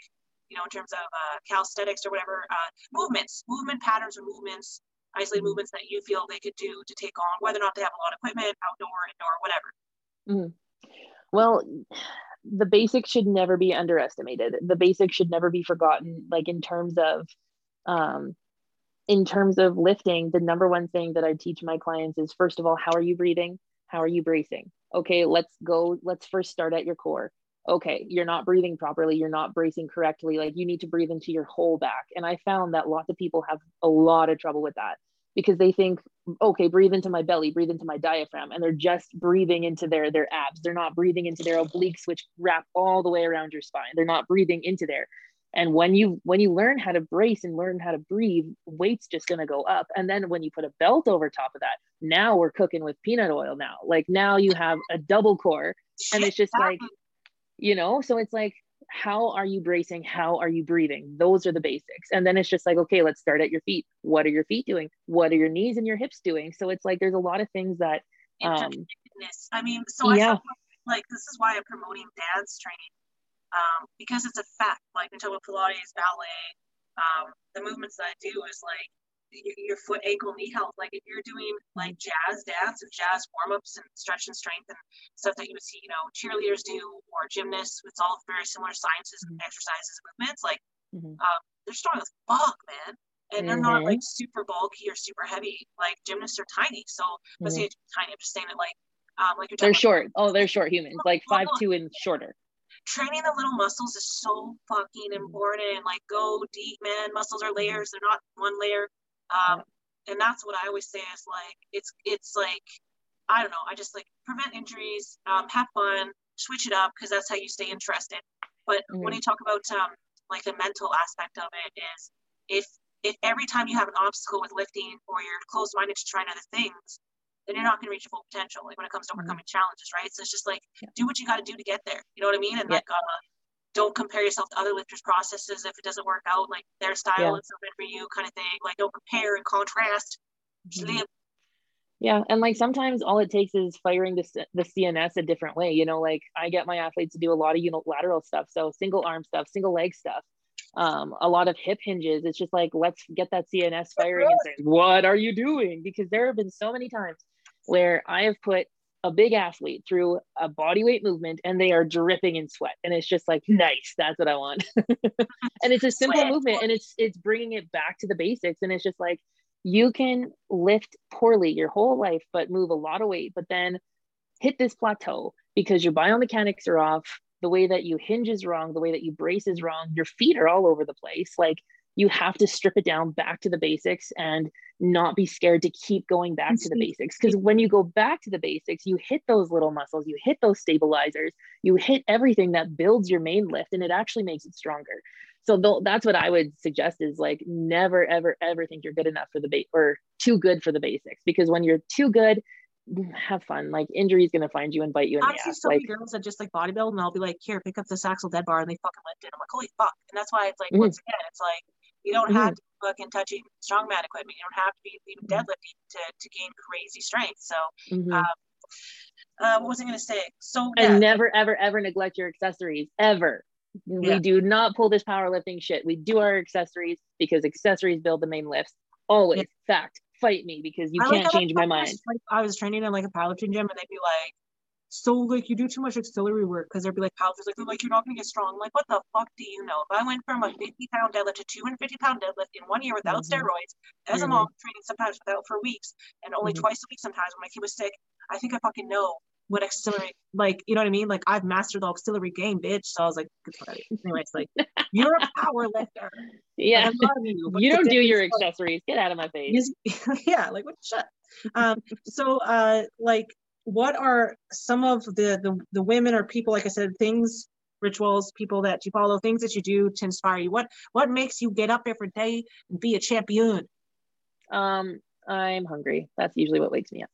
you know, in terms of uh, calisthenics or whatever, uh, movements, movement patterns or movements, isolated mm-hmm. movements that you feel they could do to take on, whether or not they have a lot of equipment, outdoor, indoor, whatever. Mm-hmm. Well, the basics should never be underestimated. The basics should never be forgotten. Like in terms of, um, in terms of lifting, the number one thing that I teach my clients is first of all, how are you breathing? How are you bracing? Okay, let's go. Let's first start at your core okay, you're not breathing properly, you're not bracing correctly, like you need to breathe into your whole back. And I found that lots of people have a lot of trouble with that because they think, okay, breathe into my belly, breathe into my diaphragm, and they're just breathing into their their abs. They're not breathing into their obliques, which wrap all the way around your spine. They're not breathing into there. And when you when you learn how to brace and learn how to breathe, weight's just gonna go up. And then when you put a belt over top of that, now we're cooking with peanut oil. Now, like now you have a double core, and it's just like you know so it's like how are you bracing? How are you breathing? Those are the basics. And then it's just like okay let's start at your feet. What are your feet doing? What are your knees and your hips doing? So it's like there's a lot of things that um i mean so yeah. I like this is why i'm promoting dance training um, because it's a fact like with pilates ballet um, the movements that i do is like your, your foot, ankle, knee health. Like if you're doing like jazz dance and jazz warm ups and stretch and strength and stuff that you would see, you know, cheerleaders do or gymnasts, it's all very similar sciences, mm-hmm. exercises, movements. Like mm-hmm. um, they're strong as fuck, man. And they're not like mm-hmm. super bulky or super heavy. Like gymnasts are tiny. So let's say mm-hmm. tiny. I'm just saying it like um, like you're they're short. oh, they're short humans, like five two and shorter training the little muscles is so fucking important. Like go deep, man. Muscles are layers; they're not one layer. Um, and that's what I always say is like it's it's like I don't know. I just like prevent injuries, um, have fun, switch it up because that's how you stay interested. But mm-hmm. when you talk about um, like the mental aspect of it is if if every time you have an obstacle with lifting or you're closed minded to trying other things, then you're not going to reach your full potential. Like when it comes to mm-hmm. overcoming mm-hmm. challenges, right? So it's just like yeah. do what you got to do to get there. You know what I mean? And yeah. like uh, don't compare yourself to other lifters' processes if it doesn't work out. Like their style yeah. is not for you, kind of thing. Like don't compare and contrast. Mm-hmm. Yeah, and like sometimes all it takes is firing the, the CNS a different way. You know, like I get my athletes to do a lot of unilateral stuff, so single arm stuff, single leg stuff, um, a lot of hip hinges. It's just like let's get that CNS firing and say, "What are you doing?" Because there have been so many times where I have put a big athlete through a body weight movement and they are dripping in sweat and it's just like nice that's what i want and it's a simple sweat. movement and it's it's bringing it back to the basics and it's just like you can lift poorly your whole life but move a lot of weight but then hit this plateau because your biomechanics are off the way that you hinge is wrong the way that you brace is wrong your feet are all over the place. Like you have to strip it down back to the basics and not be scared to keep going back to the mm-hmm. basics. Because when you go back to the basics you hit those little muscles you hit those stabilizers you hit everything that builds your main lift and it actually makes it stronger. So th- that's what i would suggest is like never ever ever think you're good enough for the base or too good for the basics. Because when you're too good have fun. Like injury is gonna find you and bite you in I the ass. So like, many girls that just like bodybuild, and I'll be like, "Here, pick up this axle dead bar," and they fucking lift it. I'm like, "Holy fuck!" And that's why it's like, mm-hmm. once again, it's like you don't mm-hmm. have to fucking touching strongman equipment. You don't have to be even mm-hmm. deadlifting to, to gain crazy strength. So, mm-hmm. um, uh, what was I going to say? So, yeah. and never, ever, ever neglect your accessories ever. Yeah. We do not pull this powerlifting shit. We do our accessories because accessories build the main lifts. Always yeah. fact. Fight me because you I can't like change my mind. Like I was training in like a powerlifting gym and they'd be like, so like you do too much auxiliary work because they'd be like powerlifters like they're like you're not gonna get strong. I'm like what the fuck do you know? If I went from a 50 pound deadlift to 250 pound deadlift in one year without mm-hmm. steroids, as mm-hmm. a mom training sometimes without for weeks and only mm-hmm. twice a week sometimes when my kid was sick, I think I fucking know what auxiliary like you know what I mean? Like I've mastered the auxiliary game, bitch. So I was like, anyways, like you're a power lifter. Yeah, you, you don't do your accessories. Get out of my face. yeah, like what shut. Um, so uh, like what are some of the, the the women or people like i said things rituals people that you follow things that you do to inspire you what what makes you get up every day and be a champion um i'm hungry that's usually what wakes me up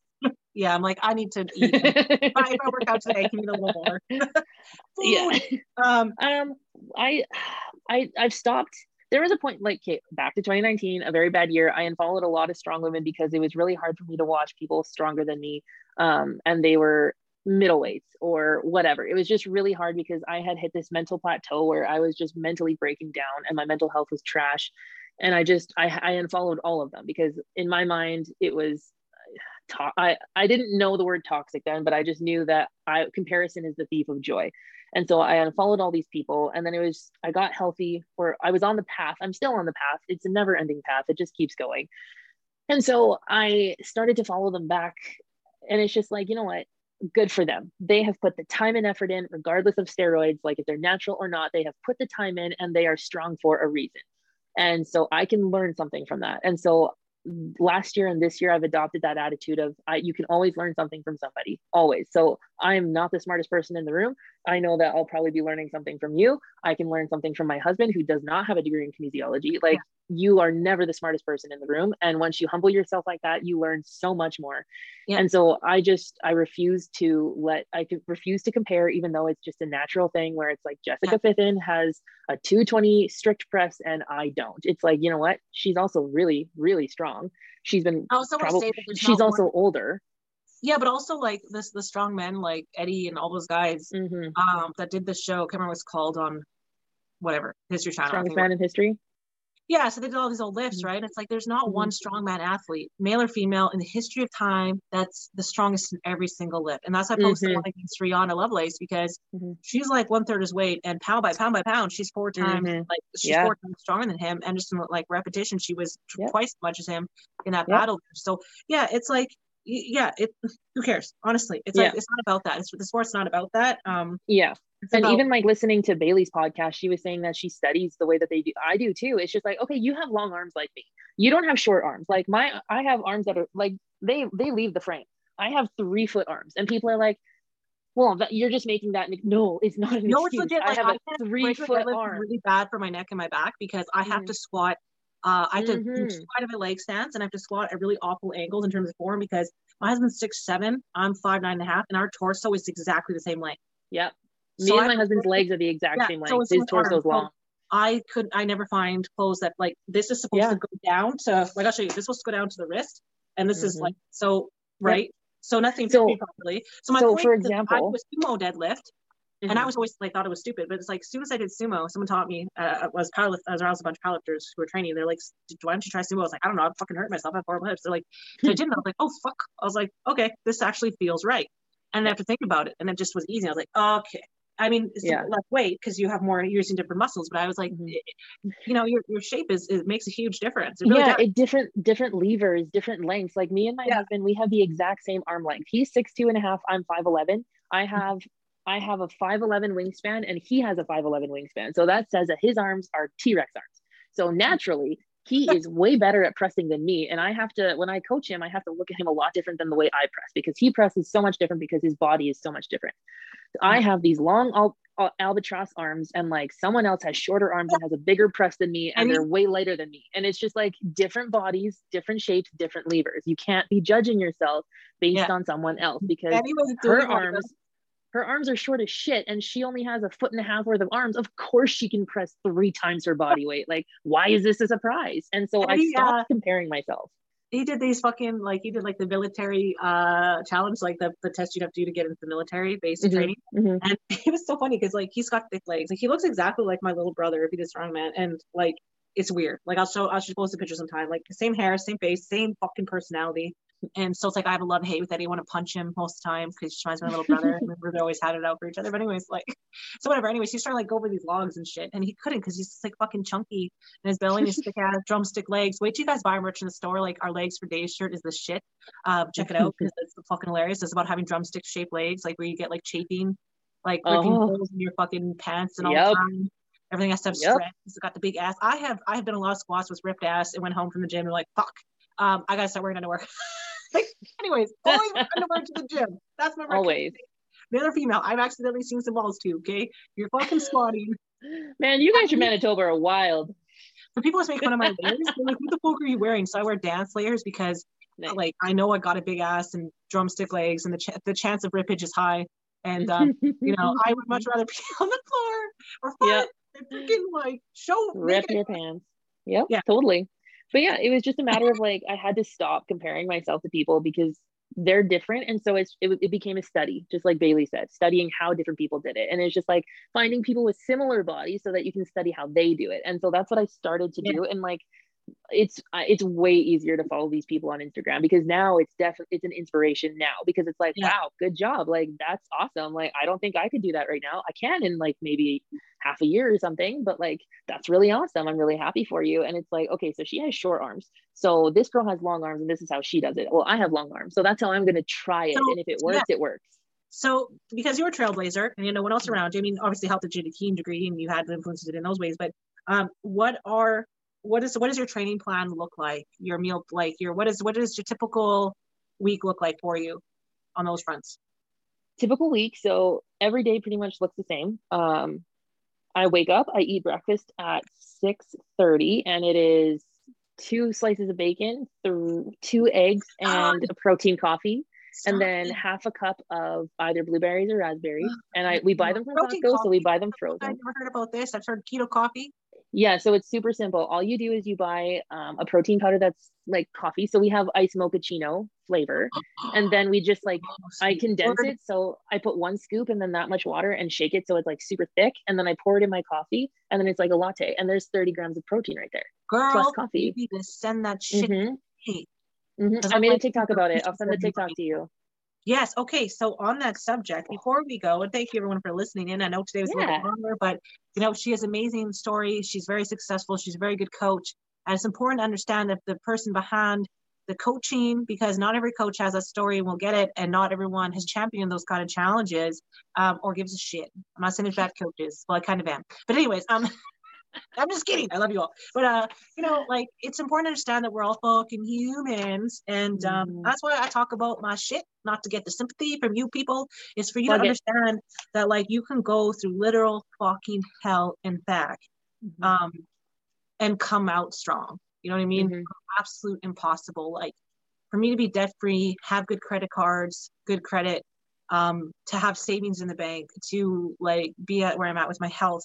yeah i'm like i need to eat. If, I, work out today i can eat a little more. Yeah. Um um i i i've stopped. There was a point like okay, back to 2019 a very bad year. I unfollowed a lot of strong women because it was really hard for me to watch people stronger than me um, and they were middleweights or whatever. It was just really hard because i had hit this mental plateau where i was just mentally breaking down and my mental health was trash. And i just i, I unfollowed all of them because in my mind it was to- I, I didn't know the word toxic then but i just knew that i comparison is the thief of joy and so I unfollowed all these people. And then it was, I got healthy or I was on the path. I'm still on the path. It's a never ending path. It just keeps going. And so I started to follow them back. And it's just like, you know what? Good for them. They have put the time and effort in, regardless of steroids, like if they're natural or not, they have put the time in and they are strong for a reason. And so I can learn something from that. And so last year and this year i've adopted that attitude of I, you can always learn something from somebody always. So i'm not the smartest person in the room. I know that i'll probably be learning something from you. I can learn something from my husband who does not have a degree in kinesiology. Like. You are never the smartest person in the room and once you humble yourself like that you learn so much more yeah. and so i just i refuse to let i refuse to compare even though it's just a natural thing where it's like jessica yeah. fithin has a 220 strict press and i don't it's like you know what she's also really really strong she's been also probably, she's also more- older yeah, but also like this the strong men like Eddie and all those guys mm-hmm. um that did the show. cameron can't remember what it's called on whatever History Channel. Strongest man in history. Yeah, so they did all these old lifts, right? It's like there's not Mhm. one strongman athlete, male or female, in the history of time that's the strongest in every single lift. And that's why I posted Mhm. one against Rihanna Lovelace because Mhm. she's like one third his weight, and pound by pound by pound, she's four times Mhm. like she's Yeah. four times stronger than him, and just in like repetition, she was Yep. twice as much as him in that Yep. battle. So yeah, it's like yeah, it who cares? Honestly, it's Yeah. like it's not about that. It's the sport's not about that. Um, Yeah. It's and about, even like listening to Bailey's podcast, she was saying that she studies the way that they do. I do too. It's just like, okay, you have long arms like me. You don't have short arms. Like my, I have arms that are like they they leave the frame. I have three foot arms, and people are like, well, that, you're just making that. No, it's not an no, it's excuse. legit. I Like have I a can't three foot arm. really bad for my neck and my back because I have Mhm. to squat. Uh, I have to Mhm. two out of a leg stance and I have to squat at really awful angles in terms of form because my husband's six seven, I'm five nine and a half, and our torso is exactly the same length. Yep. Me So and I my have husband's legs are the exact Yeah, same length. it's His torso is long. I could I never find clothes that like this is supposed Yeah. to go down to like I'll show you. This was supposed to go down to the wrist, and this is Mhm. like so right. So nothing So- properly. So my so point for is, I example- was sumo deadlift, and I Mhm. was always like thought it was stupid, but it's like as soon as I did sumo, someone taught me. Uh, was powerlift. I was around a bunch of powerlifters who were training. They're like, "Why don't you try sumo?" I was like, "I don't know. I'm fucking hurt myself. I have horrible hips." They're like, so I did, and I was like, "Oh fuck." I was like, "Okay, this actually feels right." And I have to think about it, and it just was easy. I was like, "Okay." I mean, it's Yeah. less weight because you have more you're using different muscles, but I was like, Mhm. you know, your your shape is it makes a huge difference. Really yeah, it different different levers, different lengths. Like me and my Yeah. husband, we have the exact same arm length. He's six two and a half. I'm five eleven. I Mm-hmm. have I have a five eleven wingspan, and he has a five eleven wingspan. So that says that his arms are T Rex arms. So naturally, he is way better at pressing than me. And I have to when I coach him, I have to look at him a lot different than the way I press because he presses so much different because his body is so much different. I have these long al- al- albatross arms, and like someone else has shorter arms and has a bigger press than me, and they're way lighter than me. And it's just like different bodies, different shapes, different levers. You can't be judging yourself based Yeah. on someone else because her arms her arms are short as shit and she only has a foot and a half worth of arms of course she can press three times her body weight like why is this a surprise and so i Eddie, stopped uh, comparing myself he did these fucking like he did like the military uh challenge, like the, the test you'd have to do to get into the military basic Mhm. training. Mhm. And it was so funny because like he's got thick legs. Like he looks exactly like my little brother if he did strongman. And like it's weird. Like I'll show I'll just post a picture sometime. Like same hair, same face, same fucking personality. And so it's like I have a love hate with Eddie. I want to punch him most of the time because he reminds me of my little brother. Remember they always had it out for each other. But anyways, like so whatever. Anyways, he's trying to like go over these logs and shit, and he couldn't because he's just like fucking chunky and his belly and his thick ass drumstick legs. Wait till you guys buy merch in the store. Like our legs for days shirt is the shit. Uh, check it out because it's fucking hilarious. It's about having drumstick shaped legs, like where you get like chafing, like ripping Oh. holes in your fucking pants and all Yep. the time. Everything has to have Yep. strength. It's got the big ass. I have I have done a lot of squats with ripped ass and went home from the gym and like fuck. Um, I gotta start wearing underwear. like, anyways, always wear underwear to the gym. That's my always Male or female, I've accidentally seen some balls too. Okay, you're fucking squatting. man you guys from manitoba are wild So people always make fun of my layers. They're like, what the fuck are you wearing? So I wear dance layers because Nice. like I know I got a big ass and drumstick legs and the ch- the chance of rippage is high. And um, you know, I would much rather be on the floor or fart than freaking like show rip naked- your pants yep Yeah. totally but yeah it was just a matter of like i had to stop comparing myself to people because they're different. And so it's it, it became a study just like bailey said studying how different people did it. And it's just like finding people with similar bodies so that you can study how they do it. And so that's what i started to do. And like it's uh, it's way easier to follow these people on Instagram because now it's definitely it's an inspiration now because it's like Yeah. wow good job. Like that's awesome. Like I don't think I could do that right now. I can in like maybe half a year or something but like that's really awesome. I'm really happy for you. And it's like okay so she has short arms. So this girl has long arms and this is how she does it. Well I have long arms. So that's how I'm gonna try it. So, and if it works it works. So because you're a trailblazer and you know what else around you, I mean, obviously helped you to a keen degree and you had the influences in those ways, but um, what are what is what does your training plan look like? Your meal like your what is what does your typical week look like for you on those fronts? typical week so every day pretty much looks the same um i wake up i eat breakfast at 6.30 and it is two slices of bacon th- two eggs and a protein coffee and then half a cup of either blueberries or raspberries and i we buy them from Protein costco so we buy them frozen. I've never heard about this. I've heard keto coffee. Yeah so it's super simple all you do is you buy um, a protein powder that's like coffee so we have ice mochaccino flavor and then we just like I condense it. So I put one scoop and then that much water and shake it so it's like super thick. And then I pour it in my coffee and then it's like a latte. And there's 30 grams of protein right there. girl, plus coffee. you send that shit. Mhm. Mhm. Cause I made a TikTok about it. I'll send the. TikTok to you. Yes. Okay. So on that subject, before we go, and thank you everyone for listening in. I know today was a little bit longer, but you know, she has amazing story. She's very successful. She's a very good coach. And it's important to understand that the person behind the coaching, because not every coach has a story and will get it, and not everyone has championed those kind of challenges um, or gives a shit. I'm not saying there's bad coaches. Well, I kind of am. But anyways, um I'm just kidding. I love you all. But uh, you know, like it's important to understand that we're all fucking humans. And um Mhm. that's why I talk about my shit, not to get the sympathy from you people. It's for you Plug to it. understand that like you can go through literal fucking hell and back. Mhm. Um and come out strong. You know what I mean? Mhm. Absolute impossible. Like for me to be debt free, have good credit cards, good credit, um, to have savings in the bank, to like be at where I'm at with my health,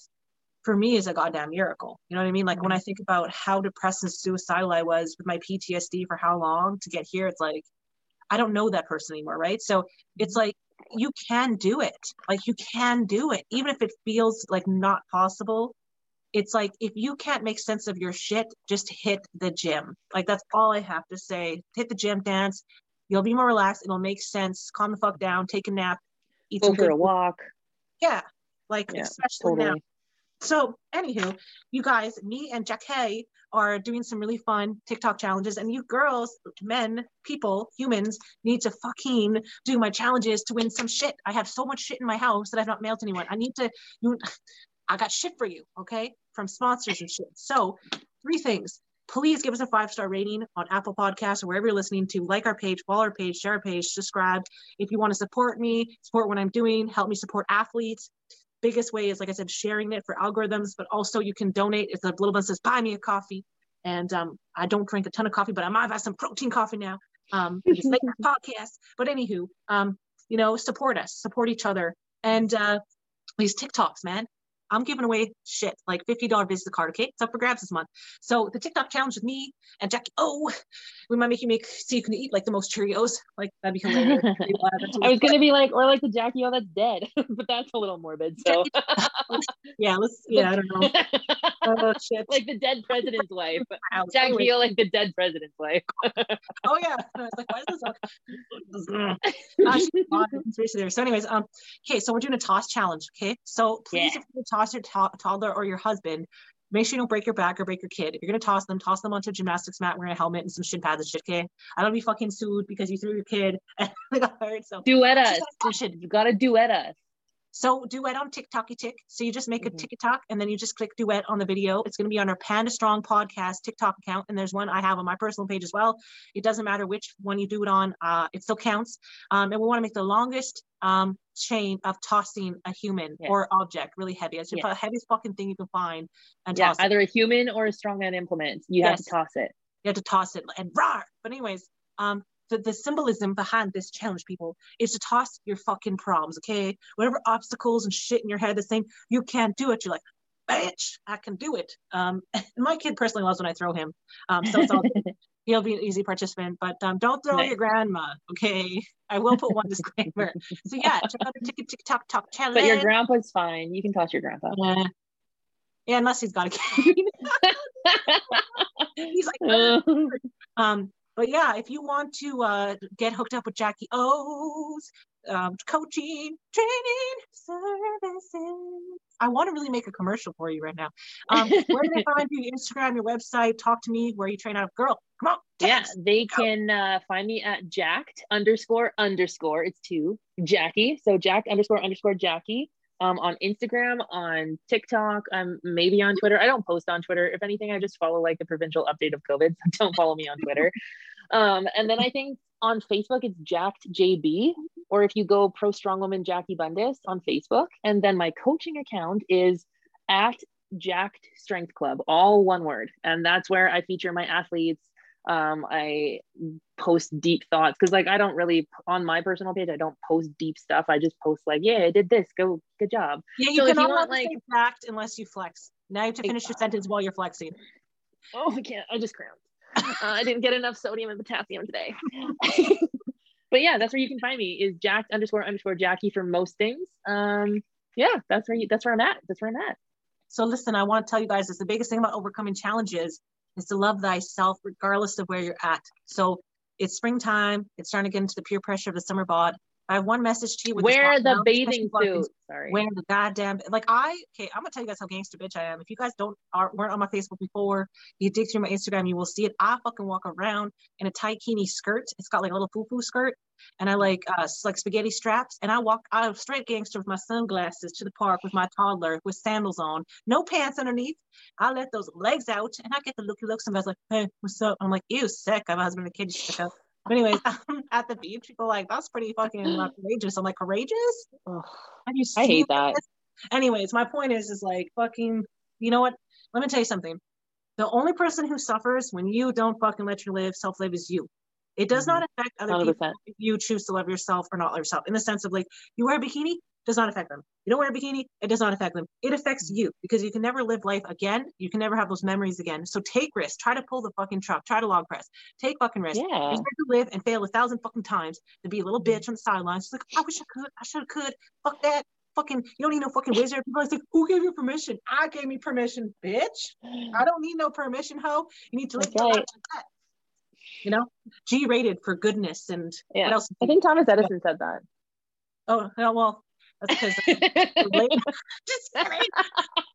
for me is a goddamn miracle. You know what I mean? Like when mm-hmm. I think about how depressed and suicidal I was with my PTSD for how long to get here, it's like I don't know that person anymore, right? So it's like you can do it. Like you can do it, even if it feels like not possible. It's like if you can't make sense of your shit, just hit the gym. Like that's all I have to say. Hit the gym, dance. You'll be more relaxed. It'll make sense. Calm the fuck down. Take a nap. Eat Go some for good a walk. Yeah, like Yeah, especially now. So, anywho, you guys, me and Jackie are doing some really fun TikTok challenges, and you girls, men, people, humans need to fucking do my challenges to win some shit. I have so much shit in my house that I've not mailed to anyone. I need to. You, I got shit for you, okay, from sponsors and shit. So, three things. Please give us a five star rating on Apple Podcasts or wherever you're listening to. Like our page, follow our page, share our page, subscribe. If you want to support me, support what I'm doing, help me support athletes, biggest way is like I said, sharing it for algorithms, but also you can donate. It's a little bit says buy me a coffee. And um, I don't drink a ton of coffee, but I might have some protein coffee now. Um, late podcast. But anywho, um, you know, support us, support each other. And uh these TikToks, man. I'm giving away shit like $50 Visa card, okay? It's up for grabs this month. So the TikTok challenge with me and Jackie, oh, we might make you make so you can eat like the most Cheerios. Like that'd be hilarious. I was gonna be like, or like the Jackie O that's dead, but that's a little morbid. So yeah, let's yeah, I don't know. Oh shit. like the dead president's wife. House. Jackie O like the dead president's wife. oh yeah. I was like, why is this she's hot. Conspiracy. So, anyways, um, okay, so we're doing a toss challenge. Okay, so please, Yeah. if you toss your to- toddler or your husband, make sure you don't break your back or break your kid. If you're gonna toss them, toss them onto a gymnastics mat wearing a helmet and some shin pads and shit. Okay, I don't be fucking sued because you threw your kid and they got hurt. So, Duet us. You gotta duet us. so duet on TikToky Tick. So you just make a Mhm. TikTok and then you just click duet on the video. It's going to be on our Panda Strong podcast TikTok account, and there's one I have on my personal page as well. It doesn't matter which one you do it on, uh, it still counts. Um, and we want to make the longest um, chain of tossing a human or object really heavy. It's Yeah. the heaviest fucking thing you can find and Yeah, toss it. either a human or a strong strongman implement. You have to toss it. You have to toss it and roar. But anyways, um, the, the symbolism behind this challenge, people, is to toss your fucking problems, okay? Whatever obstacles and shit in your head that's saying you can't do it, you're like, bitch, I can do it. Um, my kid personally loves when I throw him. Um, so it's all. he'll be an easy participant, but um, don't throw Nice. your grandma, okay? I will put one disclaimer. So yeah, check out the ticket TikTok talk challenge. But your grandpa's fine. You can toss your grandpa. yeah. yeah, unless he's got a kid. he's like, Um, but yeah, if you want to uh, get hooked up with Jackie O's um, coaching, training, services, I want to really make a commercial for you right now. Um, where can I find you? Instagram, your website, talk to me. Where you train out of girl? Come on, yeah, they Go. can uh, find me at jacked underscore underscore. It's two Jackie. So jacked underscore underscore Jackie. Um, on Instagram, on TikTok, um, maybe on Twitter. I don't post on Twitter. If anything, I just follow like the provincial update of COVID. So don't follow me on Twitter. um, and then I think on Facebook it's Jacked JB, or if you go Pro Strong Woman Jackie Bundis on Facebook, and then my coaching account is at Jacked Strength Club, all one word, and that's where I feature my athletes. Um, I post deep thoughts because, like, I don't really on my personal page. I don't post deep stuff. I just post like, "Yeah, I did this. Go, good job." Yeah, you So you want, like, fact unless you flex. Now you have to finish your sentence while you're flexing. Oh, I can't. I just cramped. Uh, I didn't get enough sodium and potassium today. but yeah, that's where you can find me is Jack underscore underscore Jackie for most things. Um, yeah, that's where you, that's where I'm at. That's where I'm at. So listen, I want to tell you guys this. The biggest thing about overcoming challenges is to love thyself regardless of where you're at. So it's springtime. It's starting to get into the peer pressure of the summer bod. I have one message to you. With Wear the bathing suit. Sorry. Wear the goddamn like I okay. I'm gonna tell you guys how gangster bitch I am. If you guys don't are weren't on my Facebook before, you dig through my Instagram, you will see it. I fucking walk around in a tankini skirt. It's got like a little foo foo skirt, and I like uh like spaghetti straps. And I walk out of straight gangster with my sunglasses to the park with my toddler with sandals on, no pants underneath. I let those legs out, and I get the looky looks. Somebody's like, "Hey, what's up?" I'm like, "Ew, sick." I have a husband and a kid. But anyways, at the beach, people like that's pretty fucking courageous. I'm like courageous. Ugh, I hate that. This? Anyways, my point is, is like fucking. You know what? Let me tell you something. The only person who suffers when you don't fucking let your live self live is you. It does mm-hmm. not affect other 100%. people if you choose to love yourself or not love yourself. In the sense of like, you wear a bikini, does not affect them. You don't wear a bikini, it does not affect them. It affects you because you can never live life again. You can never have those memories again. So take risks. Try to pull the fucking truck. Try to log press. Take fucking risks. Yeah. It's to live and fail a thousand fucking times to be a little bitch on the sidelines. It's like, I wish I could. I should have could. Fuck that. Fucking, you don't need no fucking wizard. People are like, who gave you permission? I gave me permission, bitch. I don't need no permission, ho. You need to live okay. like that. You know, G rated for goodness and yeah. what else? I think Thomas Edison said that. Oh, well, because just kidding.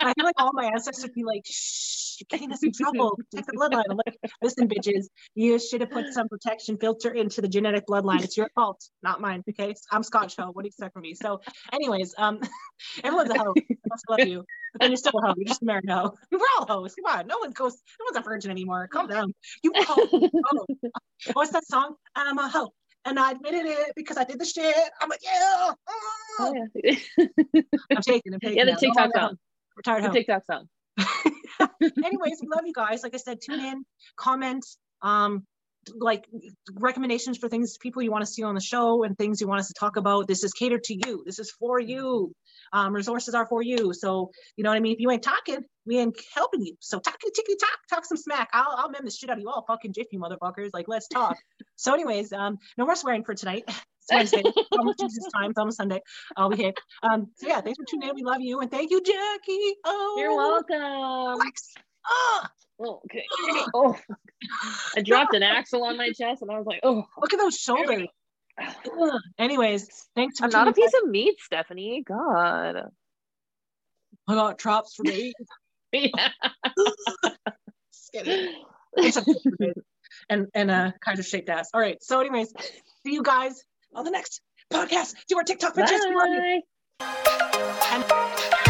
I feel like all my ancestors would be like, shh, you're getting us in trouble. Protect the bloodline. I'm like, listen, bitches, you should have put some protection filter into the genetic bloodline. It's your fault, not mine. Okay. I'm Scotch hoe. What do you expect from me? So, anyways, um, everyone's a hoe. I must love you. But then you're still a hoe. You're just a married hoe. We're all hoes. Come on. No one goes, no one's a virgin anymore. Calm down. You hoe. What's that song? I'm a hoe and I admitted it because I did the shit. I'm like, yeah. Oh, yeah. I'm taking, I'm. Yeah, the TikTok song. Retired the TikTok song. Anyways, we love you guys. Like I said, tune in, comment, um, like recommendations for things, people you want to see on the show, and things you want us to talk about. This is catered to you. This is for you. Um, resources are for you. So you know what I mean. If you ain't talking, we ain't helping you. So talk ticky talk, talk some smack. I'll I'll mem the shit out of you all, fucking jiffy motherfuckers. Like let's talk. so anyways, um, no more swearing for tonight. It's Wednesday, almost Jesus time, it's almost Sunday. I'll be here. Um, so yeah, thanks for tuning in. We love you, and thank you, Jackie. Oh, you're welcome. Ah. Oh, okay. Oh, I dropped an axle on my chest, and I was like, "Oh, look at those shoulders." Anyways, thanks. I'm not a piece of meat, Stephanie. God. I got traps for me. yeah. and and uh kind of shaped ass. All right. So, anyways, see you guys on the next podcast. Do our TikTok bitches. Bye.